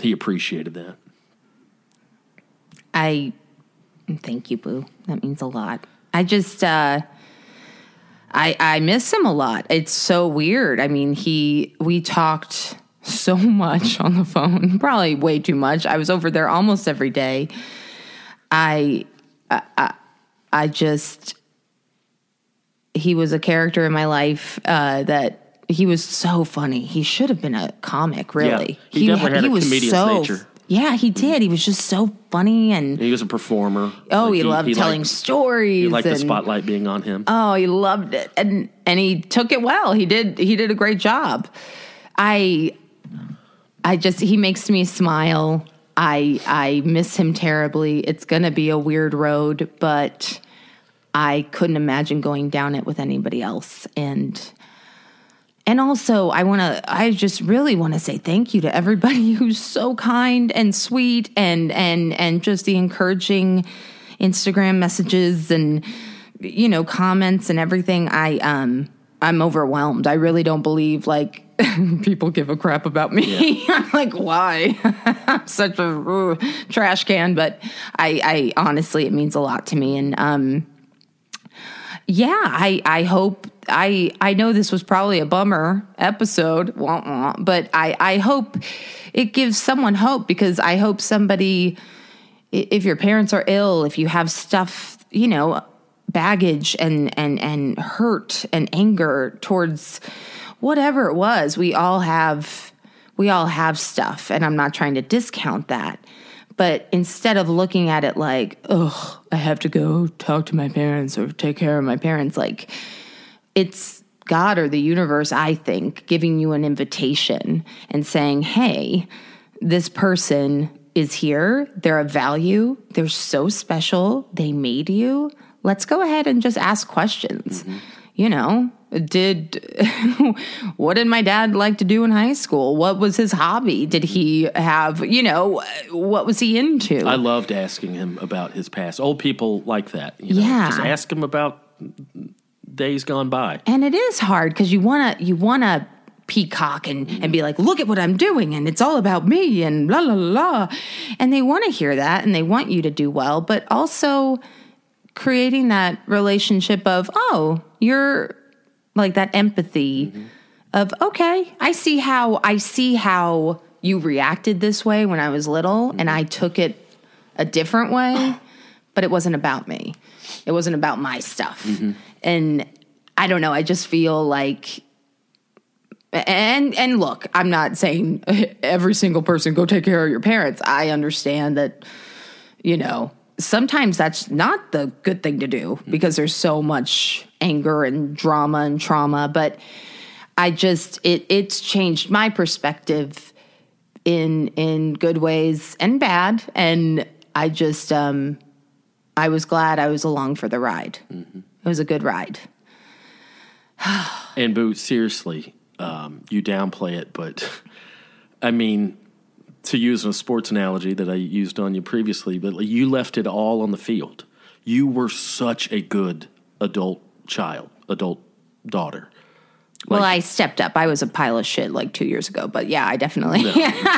he appreciated that. I thank you, Boo. That means a lot. I just uh I I miss him a lot. It's so weird. I mean, he we talked so much on the phone, probably way too much. I was over there almost every day. I I, I, just he was a character in my life uh, that he was so funny. He should have been a comic, really. he definitely had a was comedian's so nature. yeah, he did. He was just so funny and He was a performer. oh, Like, he, loved telling liked- stories. He liked the spotlight being on him. Oh, he loved it, and and he took it well. He did. He did a great job. I, I just he makes me smile. I I miss him terribly. It's gonna be a weird road, but I couldn't imagine going down it with anybody else. And and also, I want to. I just really want to say thank you to everybody who's so kind and sweet, and and and just the encouraging Instagram messages and you know comments and everything. I um I'm overwhelmed. I really don't believe like people give a crap about me. I'm like, why? I'm such a trash can, but I I honestly it means a lot to me, and um yeah, I I hope I I know this was probably a bummer episode, wah, wah, but I I hope it gives someone hope because I hope somebody if your parents are ill, if you have stuff, you know, baggage and and and hurt and anger towards whatever it was, we all have we all have stuff and I'm not trying to discount that. But instead of looking at it like, oh, I have to go talk to my parents or take care of my parents, like it's God or the universe, I think, giving you an invitation and saying, hey, this person is here. They're of value. They're so special. They made you. Let's go ahead and just ask questions. Mm-hmm. You know, did what did my dad like to do in high school? What was his hobby? Did he have, you know, what was he into? I loved asking him about his past. Old people like that. You know, Yeah. Just ask him about days gone by. and it is hard because you want to you want to peacock and, and be like look at what i'm doing and it's all about me and blah blah blah and they want to hear that and they want you to do well but also creating that relationship of oh you're like that empathy mm-hmm. of okay i see how i see how you reacted this way when i was little and mm-hmm. i took it a different way but it wasn't about me. It wasn't about my stuff. Mm-hmm. And i don't know i just feel like and and look, I'm not saying every single person go take care of your parents. I understand that, you know, sometimes that's not the good thing to do because there's so much anger and drama and trauma. But I just it it's changed my perspective in in good ways and bad, and I just um I was glad I was along for the ride. It was a good ride. And Boo, seriously, um, you downplay it, but I mean, to use a sports analogy that I used on you previously, but you left it all on the field. You were such a good adult child, adult daughter. well, I stepped up. I was a pile of shit like two years ago, but yeah, I definitely.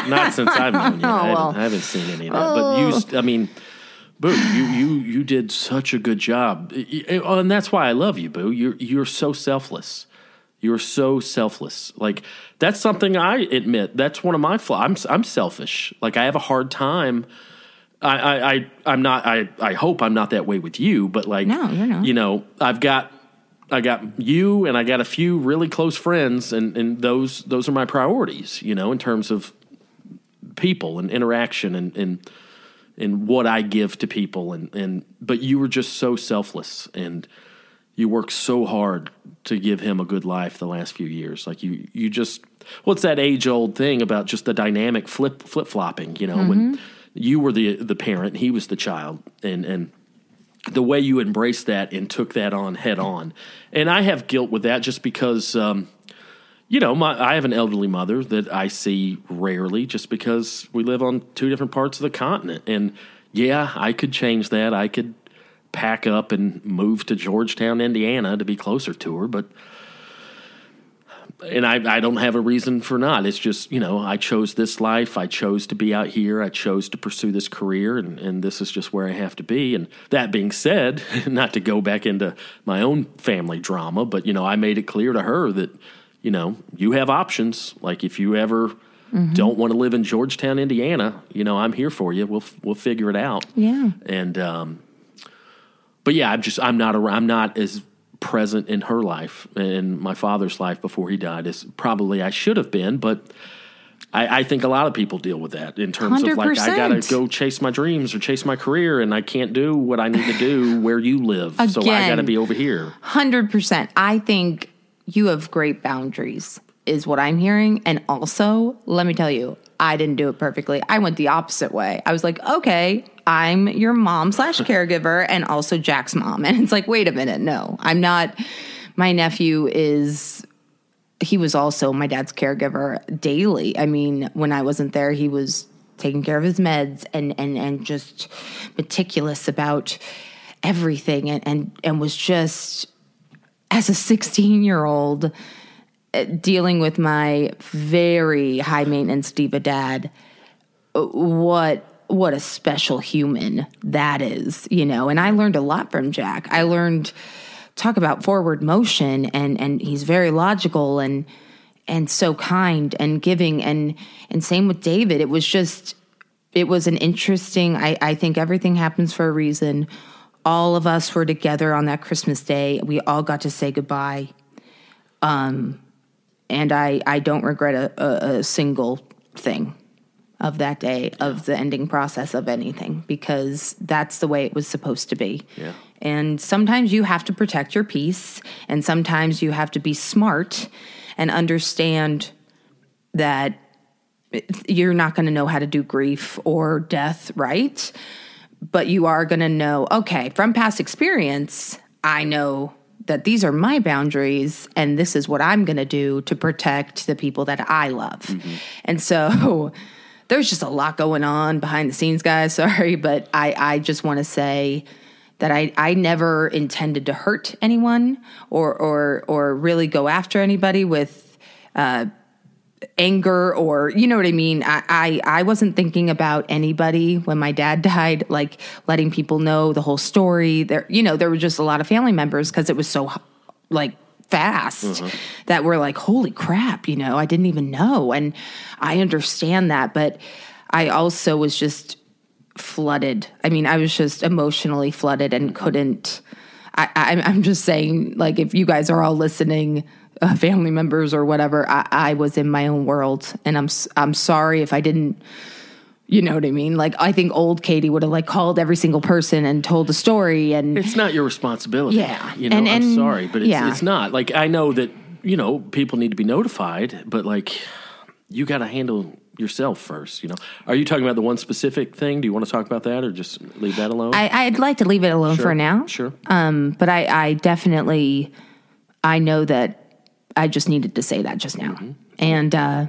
Not since I've known you. I, Oh, well. haven't, I haven't seen any of that. But you, oh. I mean, Boo, you you you did such a good job, Y- y- eh, oh, and that's why I love you, Boo. You're you're so selfless. You're so selfless. Like that's something I admit. That's one of my flaws. I'm I'm selfish. Like I have a hard time. I I, I I'm not. I I hope I'm not that way with you. But like, No, you're not. You know, I've got. I got you and I got a few really close friends and, and those those are my priorities, you know, in terms of people and interaction and, and and what I give to people and, and but you were just so selfless and you worked so hard to give him a good life the last few years. Like you you just what's that age old thing about just the dynamic flip flip flopping, you know, when mm-hmm. you were the the parent, he was the child and and the way you embraced that and took that on head on. And I have guilt with that just because um, you know, my, I have an elderly mother that I see rarely just because we live on two different parts of the continent. And yeah, I could change that. I could pack up and move to Georgetown, Indiana to be closer to her, but and I, I don't have a reason for not. It's just, you know, I chose this life. I chose to be out here. I chose to pursue this career, and, and this is just where I have to be. And that being said, not to go back into my own family drama, but, you know, I made it clear to her that, you know, you have options. Like if you ever don't want to live in Georgetown, Indiana, you know, I'm here for you. We'll, we'll figure it out. Yeah. And, um, but yeah, I'm just, I'm not, around, I'm not as present in her life and my father's life before he died as probably I should have been, but I, I think a lot of people deal with that in terms of like I gotta go chase my dreams or chase my career and I can't do what I need to do where you live. So I gotta be over here. Hundred percent. I think you have great boundaries, is what I'm hearing. And also, let me tell you, I didn't do it perfectly. I went the opposite way. I was like, okay, I'm your mom slash caregiver and also Jack's mom. And it's like, wait a minute, no, I'm not. My nephew is he was also my dad's caregiver daily. I mean, when I wasn't there, he was taking care of his meds and and and just meticulous about everything and and and was just as a 16 year old dealing with my very high maintenance diva dad what what a special human that is you know? And i learned a lot from jack. I learned talk about forward motion and and he's very logical and and so kind and giving. And and same with david. It was just it was an interesting i i think everything happens for a reason. All of us were together on that christmas day. We all got to say goodbye. Um and i i don't regret a, a, a single thing of that day of the ending process of anything because that's the way it was supposed to be. Yeah. And sometimes you have to protect your peace and sometimes you have to be smart and understand that you're not going to know how to do grief or death right, but you are going to know, okay, from past experience, I know that these are my boundaries and this is what I'm going to do to protect the people that I love. And so there's just a lot going on behind the scenes, guys. Sorry, but I, I just want to say that I, I never intended to hurt anyone or or or really go after anybody with uh, anger or you know what I mean. I, I I wasn't thinking about anybody when my dad died, like letting people know the whole story. There, you know, there were just a lot of family members because it was so like fast mm-hmm. that we're like, holy crap, you know, I didn't even know. And I understand that, but I also was just flooded. I mean, I was just emotionally flooded and couldn't. I, I'm, I'm just saying, like, if you guys are all listening, uh, family members or whatever, I, I was in my own world, and I'm I'm sorry if I didn't. You know what I mean? Like, I think old Katie would have like called every single person and told the story, and It's not your responsibility. Yeah. You know, And- I'm sorry, but it's, yeah. it's not. Like, I know that, you know, people need to be notified, but like, you got to handle yourself first, you know? Are you talking about the one specific thing? Do you want to talk about that or just leave that alone? I, I'd like to leave it alone Sure. for now. Sure. Um, but I, I definitely, I know that I just needed to say that just now, Mm-hmm. and uh,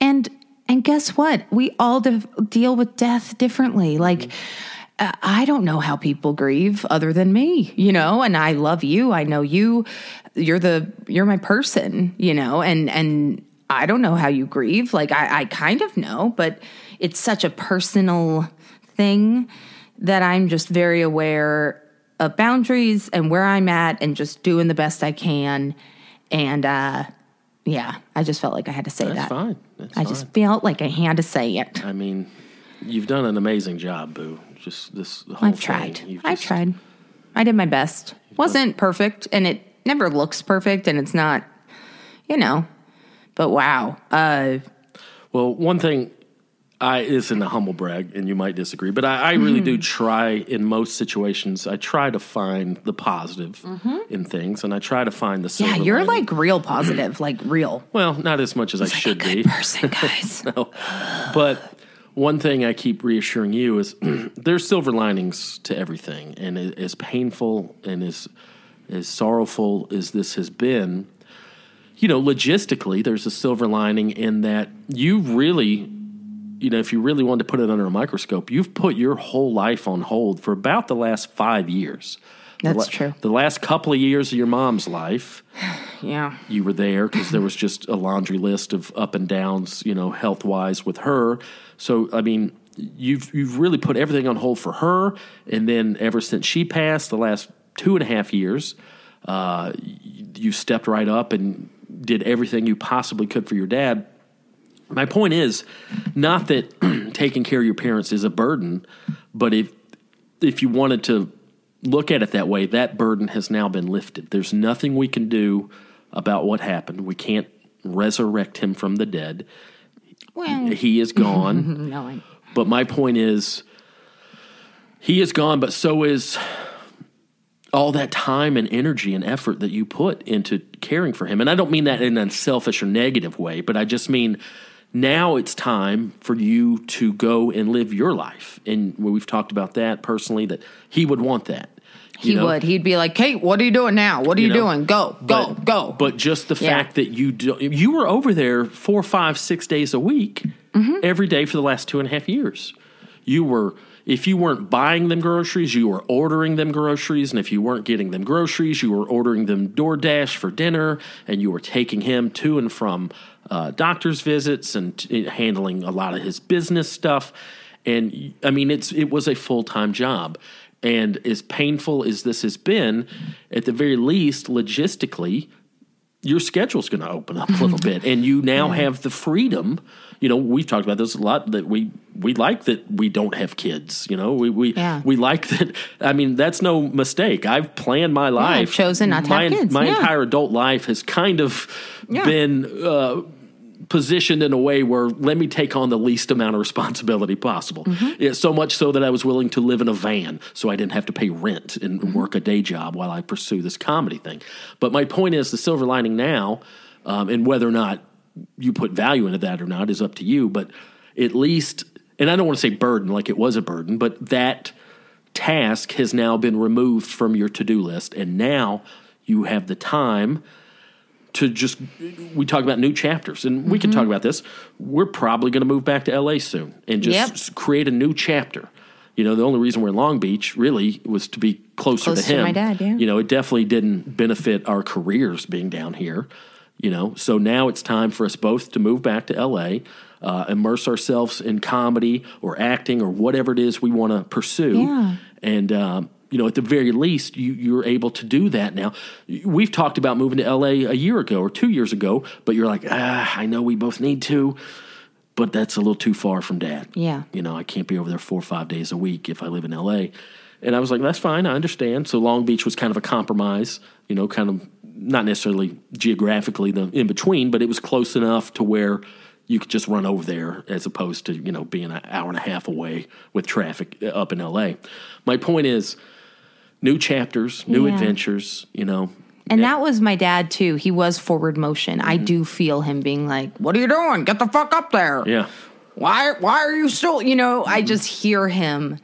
and and guess what? We all de- deal with death differently. Like. Mm-hmm. uh, I don't know how people grieve other than me, you know, and I love you. I know you. You're the you're my person, you know, and and I don't know how you grieve. Like I, I kind of know, but it's such a personal thing that I'm just very aware of boundaries and where I'm at and just doing the best I can. And uh yeah, I just felt like I had to say That's that. fine. That's I fine. just felt like I had to say it. I mean, you've done an amazing job, Boo. Just this whole I've tried. You've I've tried. I did my best. Wasn't perfect and it never looks perfect and it's not, you know. But wow. Uh Well, one thing I isn't a humble brag, and you might disagree, but I, I really Mm-hmm. do try in most situations. I try to find the positive in things, and I try to find the Mm-hmm. yeah, you're lining. like real positive, like real. well, not as much as I Like a should good be, person, guys. No. but one thing I keep reassuring you is there's silver linings to everything, and as painful and as as sorrowful as this has been, you know, logistically, there's a silver lining in that you really, you know, if you really wanted to put it under a microscope, you've put your whole life on hold for about the last five years. The That's true. The last couple of years of your mom's life, Yeah. you were there because there was just a laundry list of up and downs, you know, health wise with her. So, I mean, you've you've really put everything on hold for her, and then ever since she passed, the last two and a half years, uh, you stepped right up and did everything you possibly could for your dad. My point is not that taking care of your parents is a burden, but if if you wanted to look at it that way, that burden has now been lifted. There's nothing we can do about what happened. We can't resurrect him from the dead. Well, He is gone. no, but my point is, he is gone, but so is all that time and energy and effort that you put into caring for him. And I don't mean that in a selfish or negative way, but I just mean now it's time for you to go and live your life. And we've talked about that personally, that he would want that. he know? would. He'd be like, "Kate, what are you doing now? What are you, know, doing? Go, go, but, go." But just the Yeah. fact that you do, you were over there four, five, six days a week, Mm-hmm. every day for the last two and a half years. You were, if you weren't buying them groceries, you were ordering them groceries, and if you weren't getting them groceries, you were ordering them DoorDash for dinner, and you were taking him to and from uh, doctor's visits and t- handling a lot of his business stuff. And I mean, it's it was a full time job. And as painful as this has been, at the very least, logistically, your schedule's going to open up a little bit, and you now have the freedom. You know, we've talked about this a lot that we we like that we don't have kids. You know, we we Yeah. we like that. I mean, that's no mistake. I've planned my life. chosen not to my, have kids, My yeah. entire adult life has kind of Yeah. been. Uh, positioned in a way where let me take on the least amount of responsibility possible. Mm-hmm. Yeah, so much so that I was willing to live in a van so I didn't have to pay rent and Mm-hmm. work a day job while I pursue this comedy thing. But my point is the silver lining now, um, and whether or not you put value into that or not is up to you. But at least, and I don't want to say burden like it was a burden, but that task has now been removed from your to do list. And now you have the time to just we talk about new chapters and we can talk about this we're probably going to move back to la soon and just Yep. create a new chapter you know the only reason we're in long beach really was to be closer Close to to him my dad, yeah. you know it definitely didn't benefit our careers being down here you know so now it's time for us both to move back to la uh, immerse ourselves in comedy or acting or whatever it is we want to pursue Yeah. and um, you know, at the very least, you, you're able to do that now. We've talked about moving to LA a year ago or two years ago, but you're like, ah, I know we both need to, but that's a little too far from dad. Yeah. You know, I can't be over there four or five days a week if I live in LA. And I was like, that's fine, I understand. So Long Beach was kind of a compromise, you know, kind of not necessarily geographically the in between, but it was close enough to where you could just run over there as opposed to, you know, being an hour and a half away with traffic uh, up in LA. My point is new chapters, new Yeah. adventures, you know. And that was my dad too. He was forward motion. I mm-hmm. do feel him being like, "What are you doing? Get the fuck up there!" Yeah. Why? Why are you still? You know, I mm-hmm. just hear him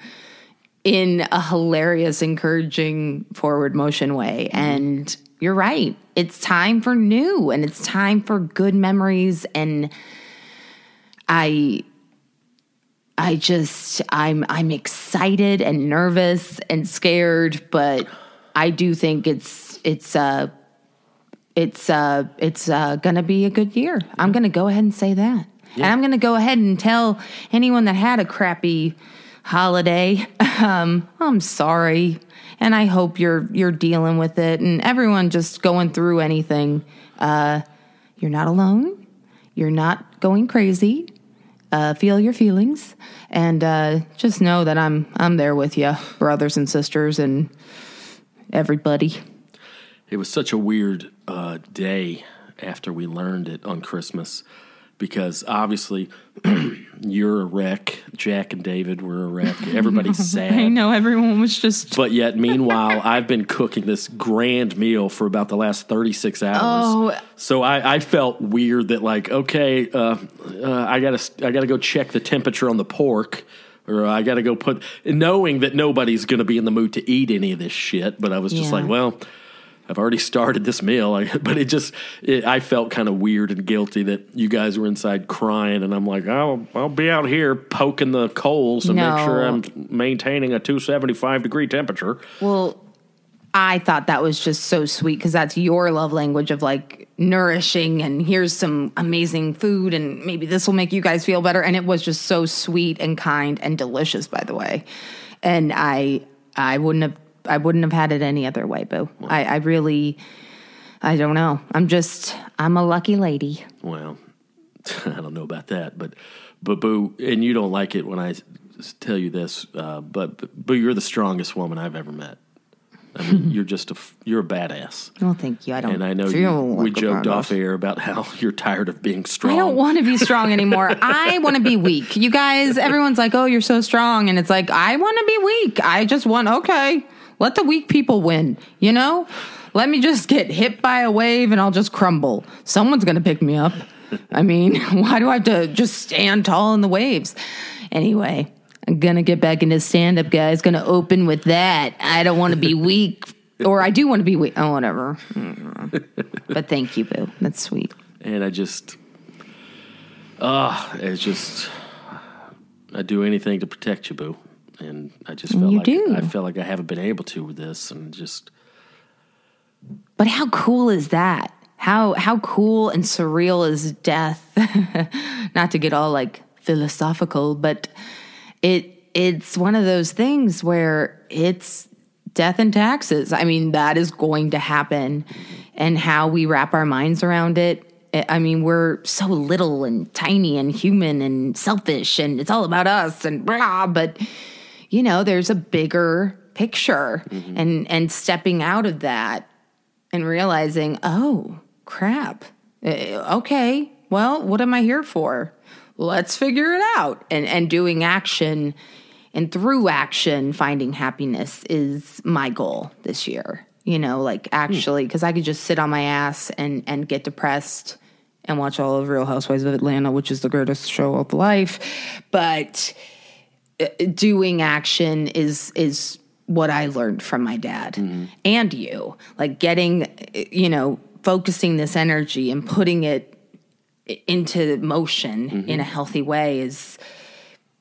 in a hilarious, encouraging forward motion way. Mm-hmm. And you're right. It's time for new, and it's time for good memories. And I, I just, I'm, I'm excited and nervous and scared, but I do think it's, it's, uh, it's uh it's uh gonna be a good year. I'm gonna go ahead and say that. And I'm gonna go ahead and tell anyone that had a crappy holiday, um, I'm sorry. And I hope you're you're dealing with it and everyone just going through anything. Uh you're not alone. You're not going crazy. Uh, feel your feelings and uh, just know that I'm I'm there with you, brothers and sisters, and everybody. It was such a weird uh, day after we learned it on Christmas because obviously you're a wreck. Jack and David were a wreck. Everybody's sad. I know everyone was just But yet, meanwhile, I've been cooking this grand meal for about the last 36 hours. Oh. So I, I felt weird that, like, okay, uh, uh, I gotta, I gotta go check the temperature on the pork, or I gotta go put, knowing that nobody's gonna be in the mood to eat any of this shit. But I was just Yeah. like, well, I've already started this meal. I, but it just, it, I felt kind of weird and guilty that you guys were inside crying, and I'm like, I'll, I'll be out here poking the coals to make sure I'm maintaining a 275 degree temperature. Well, I thought that was just so sweet because that's your love language of like nourishing and here's some amazing food and maybe this will make you guys feel better. And it was just so sweet and kind and delicious, by the way. And I, I wouldn't have, I wouldn't have had it any other way, Boo. I, I really, I don't know. I'm just, I'm a lucky lady. Well, I don't know about that, but but Boo, and you don't like it when I tell you this, uh, but but Boo, you're the strongest woman I've ever met. I mean, you're just a you're a badass, Well, thank you. I don't and I know you, we like a joked off air about how you're tired of being strong. I don't want to be strong anymore. I want to be weak. You guys, everyone's like, "Oh, you're so strong," and it's like, I want to be weak. I just want okay. Let the weak people win. You know, let me just get hit by a wave and I'll just crumble. Someone's gonna pick me up. I mean, why do I have to just stand tall in the waves? Anyway, I'm gonna get back into stand up, guys. Gonna open with that. I don't want to be weak. Or I do want to be weak. Oh, whatever. But thank you, Boo. That's sweet. and I just, ah, it's just, I do anything to protect you, Boo, and I just felt You like do. I felt like I haven't been able to with this, and just But how cool is that? How how cool and surreal is death? Not to get all like philosophical, but it it's one of those things where it's death and taxes. I mean, that is going to happen and how we wrap our minds around it. I- I mean, we're so little and tiny and human and selfish and it's all about us and blah, but you know, there's a bigger picture and and stepping out of that and realizing, oh, crap. Eh, Okay, well, what am I here for? Let's figure it out. And and doing action and through action finding happiness is my goal this year. You know, like actually because I could just sit on my ass and and get depressed and watch all of Real Housewives of Atlanta, which is the greatest show of life. But Uh, doing action is is what I learned from my dad mm-hmm. and you. Like getting, uh, you know, focusing this energy and putting it into motion mm-hmm. in a healthy way is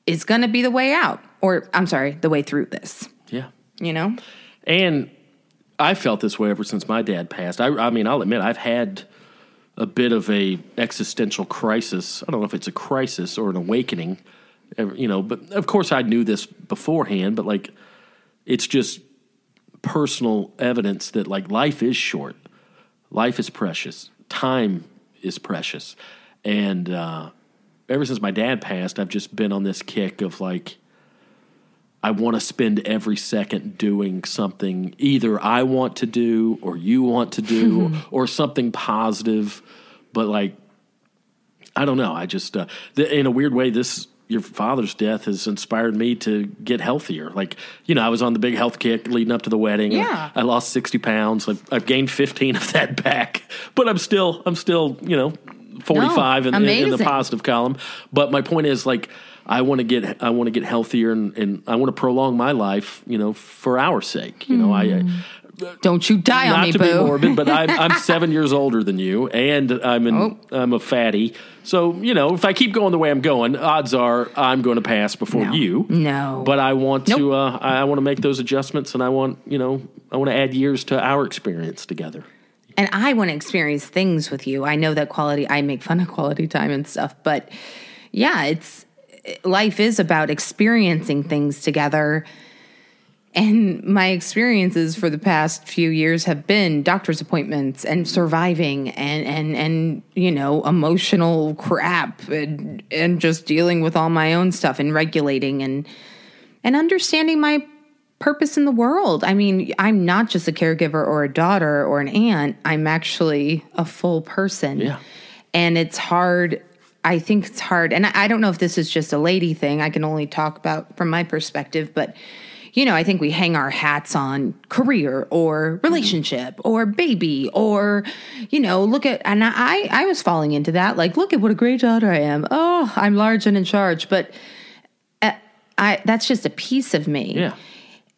is going to be the way out. Or I'm sorry, the way through this. yeah. You know, And I felt this way ever since my dad passed. I, I mean, I'll admit I've had a bit of a existential crisis. I don't know if it's a crisis or an awakening, you know. But of course, I knew this beforehand. But like, it's just personal evidence that like life is short, life is precious, time is precious, and uh, ever since my dad passed, I've just been on this kick of like. I want to spend every second doing something either I want to do or you want to do or something positive. But like, I don't know. I just, uh, th- in a weird way, this your father's death has inspired me to get healthier. Like, you know, I was on the big health kick leading up to the wedding. Yeah. I lost 60 pounds. I've, I've gained 15 of that back, but I'm still, I'm still, you know, 45 in, in, in the positive column. But my point is like, I want to get, I want to get healthier and, and I want to prolong my life, you know, for our sake. You know, I, I hmm. Don't you die on not me, to boo. be morbid, but I'm, I'm seven years older than you, and I'm an, Oh. I'm a fatty. So you know, if I keep going the way I'm going, odds are I'm going to pass before No. you. No. but I want Nope. to. Uh, I want to make those adjustments, and I want you know, I want to add years to our experience together. and I want to experience things with you. I know that quality, I make fun of quality time and stuff, but yeah, it's life is about experiencing things together. And my experiences for the past few years have been doctor's appointments and surviving and, and, and, you know, emotional crap and, and just dealing with all my own stuff and regulating and, and understanding my purpose in the world. I mean, I'm not just a caregiver or a daughter or an aunt. I'm actually a full person. Yeah. And it's hard. I think it's hard. And I I don't know if this is just a lady thing. I can only talk about from my perspective, but you know, I think we hang our hats on career or relationship or baby or, you know, look at, and I, I was falling into that. Like, look at what a great daughter I am. Oh, I'm large and in charge. But uh, I, that's just a piece of me. Yeah.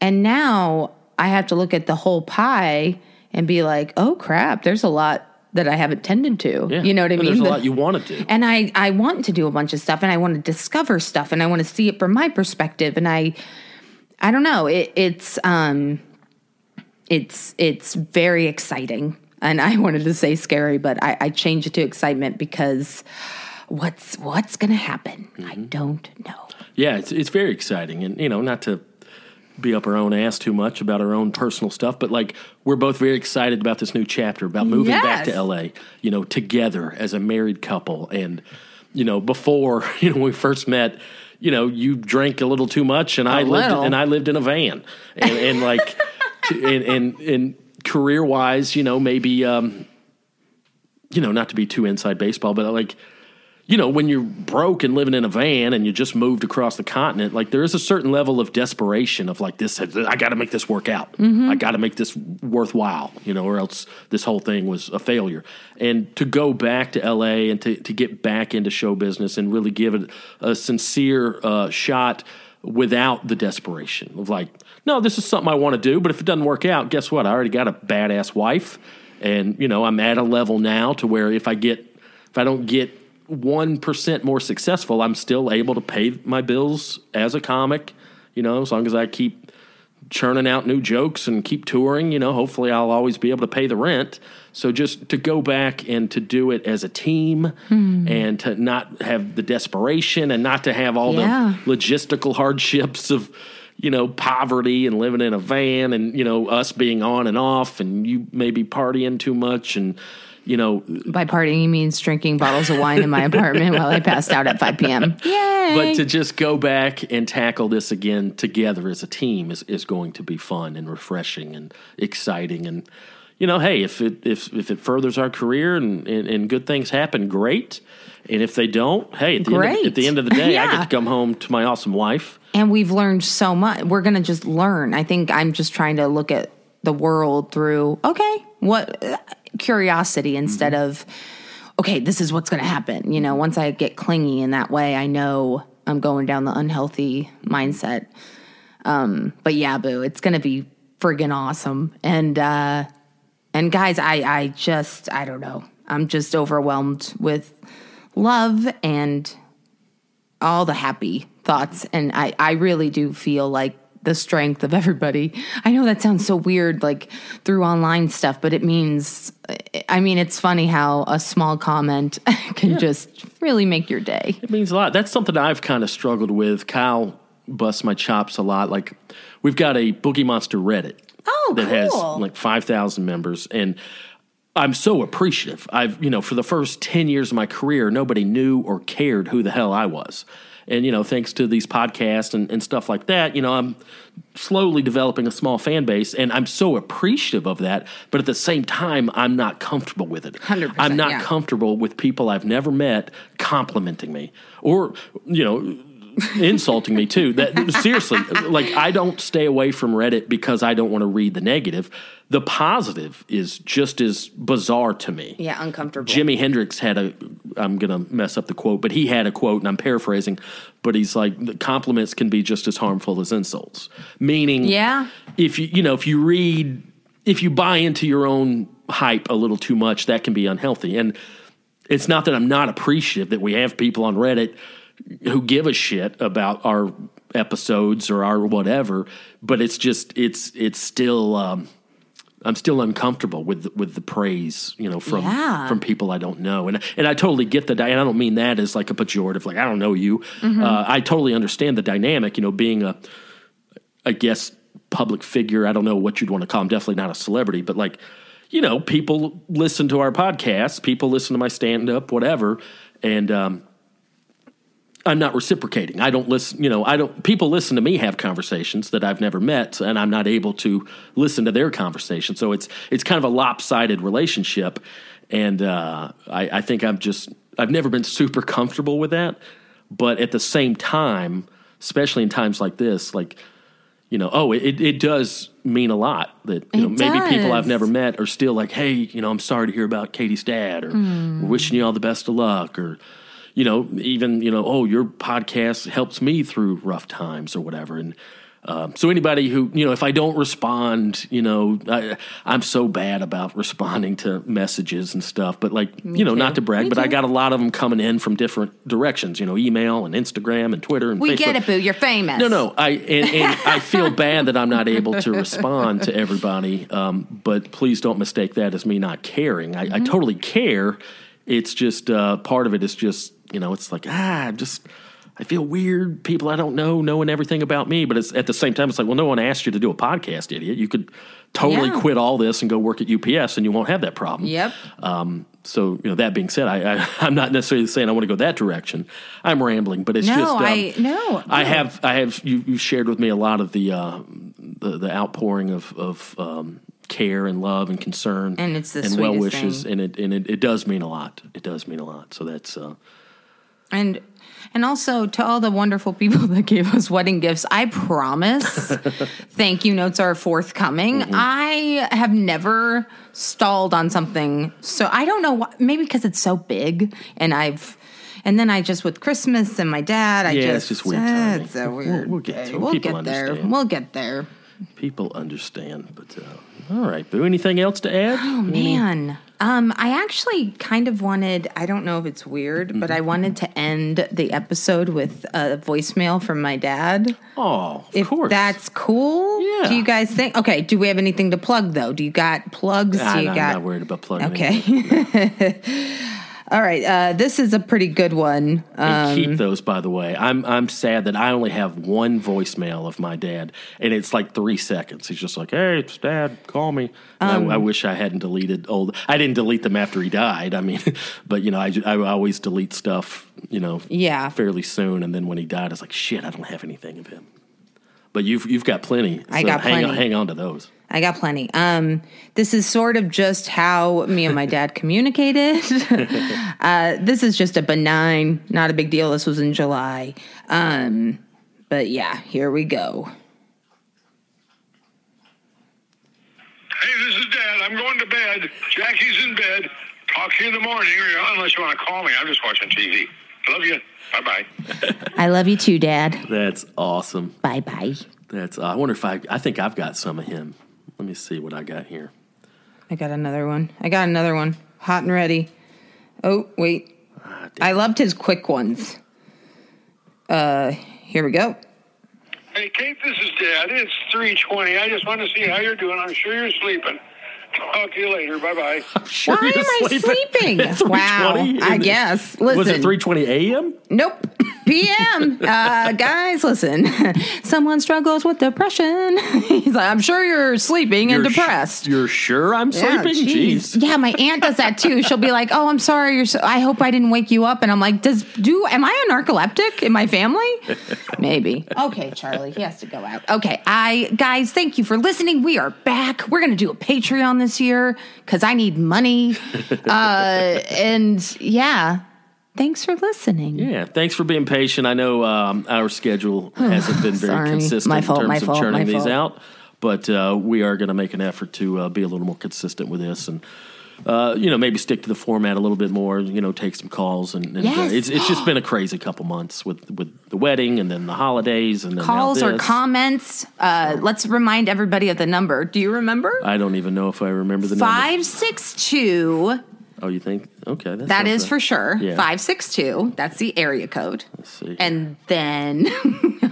And now I have to look at the whole pie and be like, oh crap, there's a lot that I haven't tended to. Yeah. You know what I And mean? There's a lot you want to do. and I, I want to do a bunch of stuff and I want to discover stuff and I want to see it from my perspective. And I, I don't know, it, it's, um, it's, it's very exciting. And I wanted to say scary, but I, I changed it to excitement because what's, what's going to happen? I Mm-hmm. don't know. Yeah, it's it's very exciting, and you know, not to be up our own ass too much about our own personal stuff, but like we're both very excited about this new chapter about moving back to LA, you know, together as a married couple, and you know, before you know when we first met. You know, you drank a little too much, and I lived and I lived in a van, and, and like, to, and, and and career wise, you know, maybe um, you know, not to be too inside baseball, but like, you know, when you're broke and living in a van and you just moved across the continent, like there is a certain level of desperation of like this. I got to make this work out. I got to make this worthwhile, you know, or else this whole thing was a failure. And to go back to L.A. and to to get back into show business and really give it a sincere uh, shot without the desperation of like, no, this is something I want to do, but if it doesn't work out, guess what? I already got a badass wife, and you know, I'm at a level now to where if I get if I don't get one percent more successful, I'm still able to pay my bills as a comic. You know, as long as I keep churning out new jokes and keep touring, you know, hopefully I'll always be able to pay the rent. So just to go back and to do it as a team hmm. and to not have the desperation and not to have all Yeah. the logistical hardships of you know poverty and living in a van and you know us being on and off and you maybe partying too much and you know By partying, he means drinking bottles of wine in my apartment while I passed out at 5 p.m. Yay! but to just go back and tackle this again together as a team is, is going to be fun and refreshing and exciting and you know hey if it if if it furthers our career and and, and good things happen great and if they don't hey at the, end of, at the end of the day i get to come home to my awesome wife and we've learned so much. We're going to just learn. I think I'm just trying to look at the world through, okay, what curiosity instead of, okay, this is what's going to happen. You know, once I get clingy in that way, I know I'm going down the unhealthy mindset. Um, but yeah, boo, it's going to be friggin' awesome. And, uh, and guys, I, I just, I don't know. I'm just overwhelmed with love and all the happy thoughts. And I, I really do feel like the strength of everybody. I know that sounds so weird, like through online stuff, but it means, I mean, it's funny how a small comment can just really make your day. It means a lot. That's something I've kind of struggled with. Kyle busts my chops a lot. Like we've got a Boogie Monster Reddit Oh, that has like five thousand members, and I'm so appreciative. I've you know for the first ten years of my career, nobody knew or cared who the hell I was. And you know, thanks to these podcasts and, and stuff like that, you know, I'm slowly developing a small fan base, and I'm so appreciative of that. But at the same time, I'm not comfortable with it. 100%, I'm not yeah. comfortable with people I've never met complimenting me, or you know, insulting me too. That seriously, like I don't stay away from Reddit because I don't want to read the negative. The positive is just as bizarre to me. Yeah, uncomfortable. Jimi Hendrix had a I'm going to mess up the quote, but he had a quote and I'm paraphrasing, but he's like the compliments can be just as harmful as insults. Meaning Yeah. if you you know, if you read if you buy into your own hype a little too much, that can be unhealthy. And it's not that I'm not appreciative that we have people on Reddit who give a shit about our episodes or our whatever, but it's just it's it's still um, I'm still uncomfortable with with the praise, you know, from Yeah. from people I don't know, and and I totally get the and I don't mean that as like a pejorative, like I don't know you. Uh, I totally understand the dynamic, you know, being a I guess public figure. I don't know what you'd want to call him. Definitely not a celebrity, but like, you know, people listen to our podcast, people listen to my stand up, whatever, and um, I'm not reciprocating. I don't listen. You know, I don't. People listen to me have conversations that I've never met, and I'm not able to listen to their conversation. So it's it's kind of a lopsided relationship, and uh, I, I think I'm just I've never been super comfortable with that. But at the same time, especially in times like this, like you know, oh, it, it does mean a lot that you know maybe people I've never met are still like, hey, you know, I'm sorry to hear about Katie's dad, or we're wishing you all the best of luck, or you know, even you know, oh, your podcast helps me through rough times or whatever, and. Um, so anybody who you know, if I don't respond, you know, I, I'm so bad about responding to messages and stuff. But like, you know, too. not to brag, Me but I got a lot of them coming in from different directions. You know, email and Instagram and Twitter and we Facebook. get it, boo. You're famous. No, no, I and, and I feel bad that I'm not able to respond to everybody. Um, but please don't mistake that as me not caring. I, Mm-hmm. I totally care. It's just uh, part of it is just you know it's like ah just. I feel weird. People I don't know knowing everything about me, but it's at the same time it's like, well, no one asked you to do a podcast, idiot. You could totally Yeah. quit all this and go work at UPS, and you won't have that problem. Yep. Um, so you know that being said, I, I I'm not necessarily saying I want to go that direction. I'm rambling, but it's No, just um, I- no, I no. have I have you you shared with me a lot of the uh, the, the outpouring of of um, care and love and concern And it's the and well wishes thing. and it and it, it does mean a lot. It does mean a lot. So that's uh, And and also to all the wonderful people that gave us wedding gifts, I promise thank you notes are forthcoming. Mm-hmm. I have never stalled on something. So I don't know why maybe because it's so big and I've and then I just with Christmas and my dad, I Yeah, just it's just weird. It's a We'll- we'll get to it. We'll People get there. understand. We'll get there. people understand. But uh, all right, Boo. Anything else to add? Oh man. Um, I actually kind of wanted, I don't know if it's weird, but I wanted to end the episode with a voicemail from my dad. Oh, of If course. that's cool. Yeah. Do you guys think? Okay. Do we have anything to plug though? Do you got plugs? Ah, do you I'm got? not worried about plugging. Okay. All right. Uh, this is a pretty good one. And keep those, by the way. I'm I'm sad that I only have one voicemail of my dad, and it's like three seconds. He's just like, "Hey, it's Dad, call me." Um, I, I wish I hadn't deleted old. I didn't delete them after he died. I mean, but you know, I, I always delete stuff. You know, Yeah. fairly soon, and then when he died, I was like, "Shit, I don't have anything of him." But you've you've got plenty. I so got hang On, plenty. hang on to those. I got plenty. Um, this is sort of just how me and my dad communicated. uh, this is just a benign, not a big deal. This was in July. Um, but yeah, here we go. Hey, this is Dad. I'm going to bed. Jackie's in bed. Talk to you in the morning, or unless you want to call me. I'm just watching TV. Love you. Bye bye. I love you too, Dad. That's awesome. Bye bye. That's. I wonder if I. I think I've got some of him. Let me see what I got here. I got another one. I got another one. Hot and ready. Oh, wait. Ah, I loved his quick ones. Uh, here we go. Hey, Kate, this is Dad. It's 3.20. I just want to see how you're doing. I'm sure you're sleeping. Talk to you later. Bye-bye. Sure Why you're am I sleeping? At 3:20? Wow, I guess. Listen. Was it three twenty a.m.? Nope. p.m. Uh, guys, listen. Someone struggles with depression. He's like, I'm sure you're sleeping and You're sh- depressed. you're sure I'm Yeah, sleeping? Jeez. Yeah, my aunt does that too. She'll be like, "Oh, I'm sorry. You're so, I hope I didn't wake you up." And I'm like, "Does do am I a narcoleptic in my family? Maybe." Okay, Charlie, he has to go out. Okay, I guys, thank you for listening. We are back. We're gonna do a Patreon this year because I need money. Uh, and yeah, thanks for listening. Yeah, thanks for being patient. I know um, our schedule hasn't been very Sorry. consistent My fault, in terms of fault, churning these fault. out, but uh, we are going to make an effort to uh, be a little more consistent with this and. Uh, you know, maybe stick to the format a little bit more. You know, take some calls, and, and uh, Yes. it's it's just been a crazy couple months with with the wedding, and then the holidays, and Calls or comments. Uh, let's remind everybody of the number. Do you remember? I don't even know if I remember the number. Five six two. Oh, you think? Okay, that, right. for sure. Yeah. 562. That's the area code. Let's see. And then,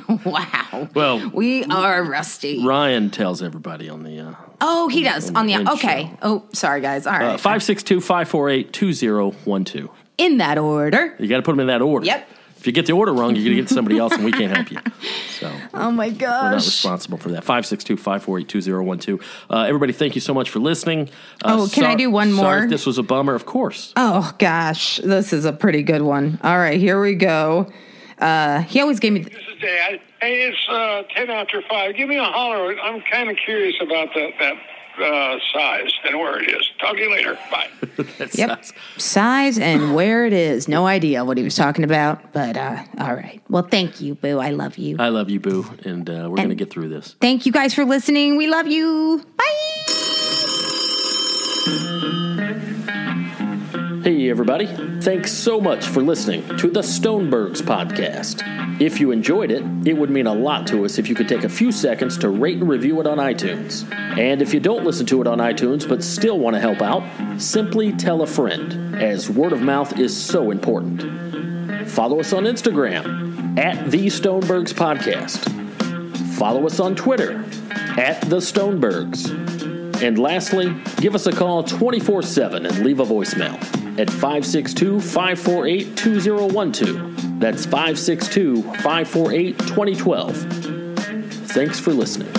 wow. Well- we are rusty. Ryan tells everybody on the uh, Oh, he does. On the, in okay. show. Oh, sorry, guys. All right. uh, 562 548 2012. In that order. You got to put them in that order. Yep. If you get the order wrong, you're going to get somebody else, and we can't help you. So Oh, my gosh, we're not responsible for that. 562 548 2012. Uh, Everybody, thank you so much for listening. Uh, Oh, can I do one Sorry more? if this was a bummer, of course. Oh, gosh. This is a pretty good one. All right, here we go. Uh, he always gave me. This is Dad. Hey, it's uh, 10 after 5. Give me a holler. I'm kind of curious about that, that uh, size and where it is. Talk to you later. Bye. That's Yep. us. Size and where it is. No idea what he was talking about, but uh, all right. Well, thank you, Boo. I love you. I love you, Boo, and uh, we're going to get through this. Thank you guys for listening. We love you. Bye. Hey, everybody. Thanks so much for listening to the Stonebergs podcast. If you enjoyed it, it would mean a lot to us if you could take a few seconds to rate and review it on iTunes. And if you don't listen to it on iTunes but still want to help out, simply tell a friend, as word of mouth is so important. Follow us on Instagram at the Stonebergs Podcast. Follow us on Twitter at the Stonebergs. And lastly, give us a call 24 7 and leave a voicemail at 562 548 2012. That's 562 548 2012. Thanks for listening.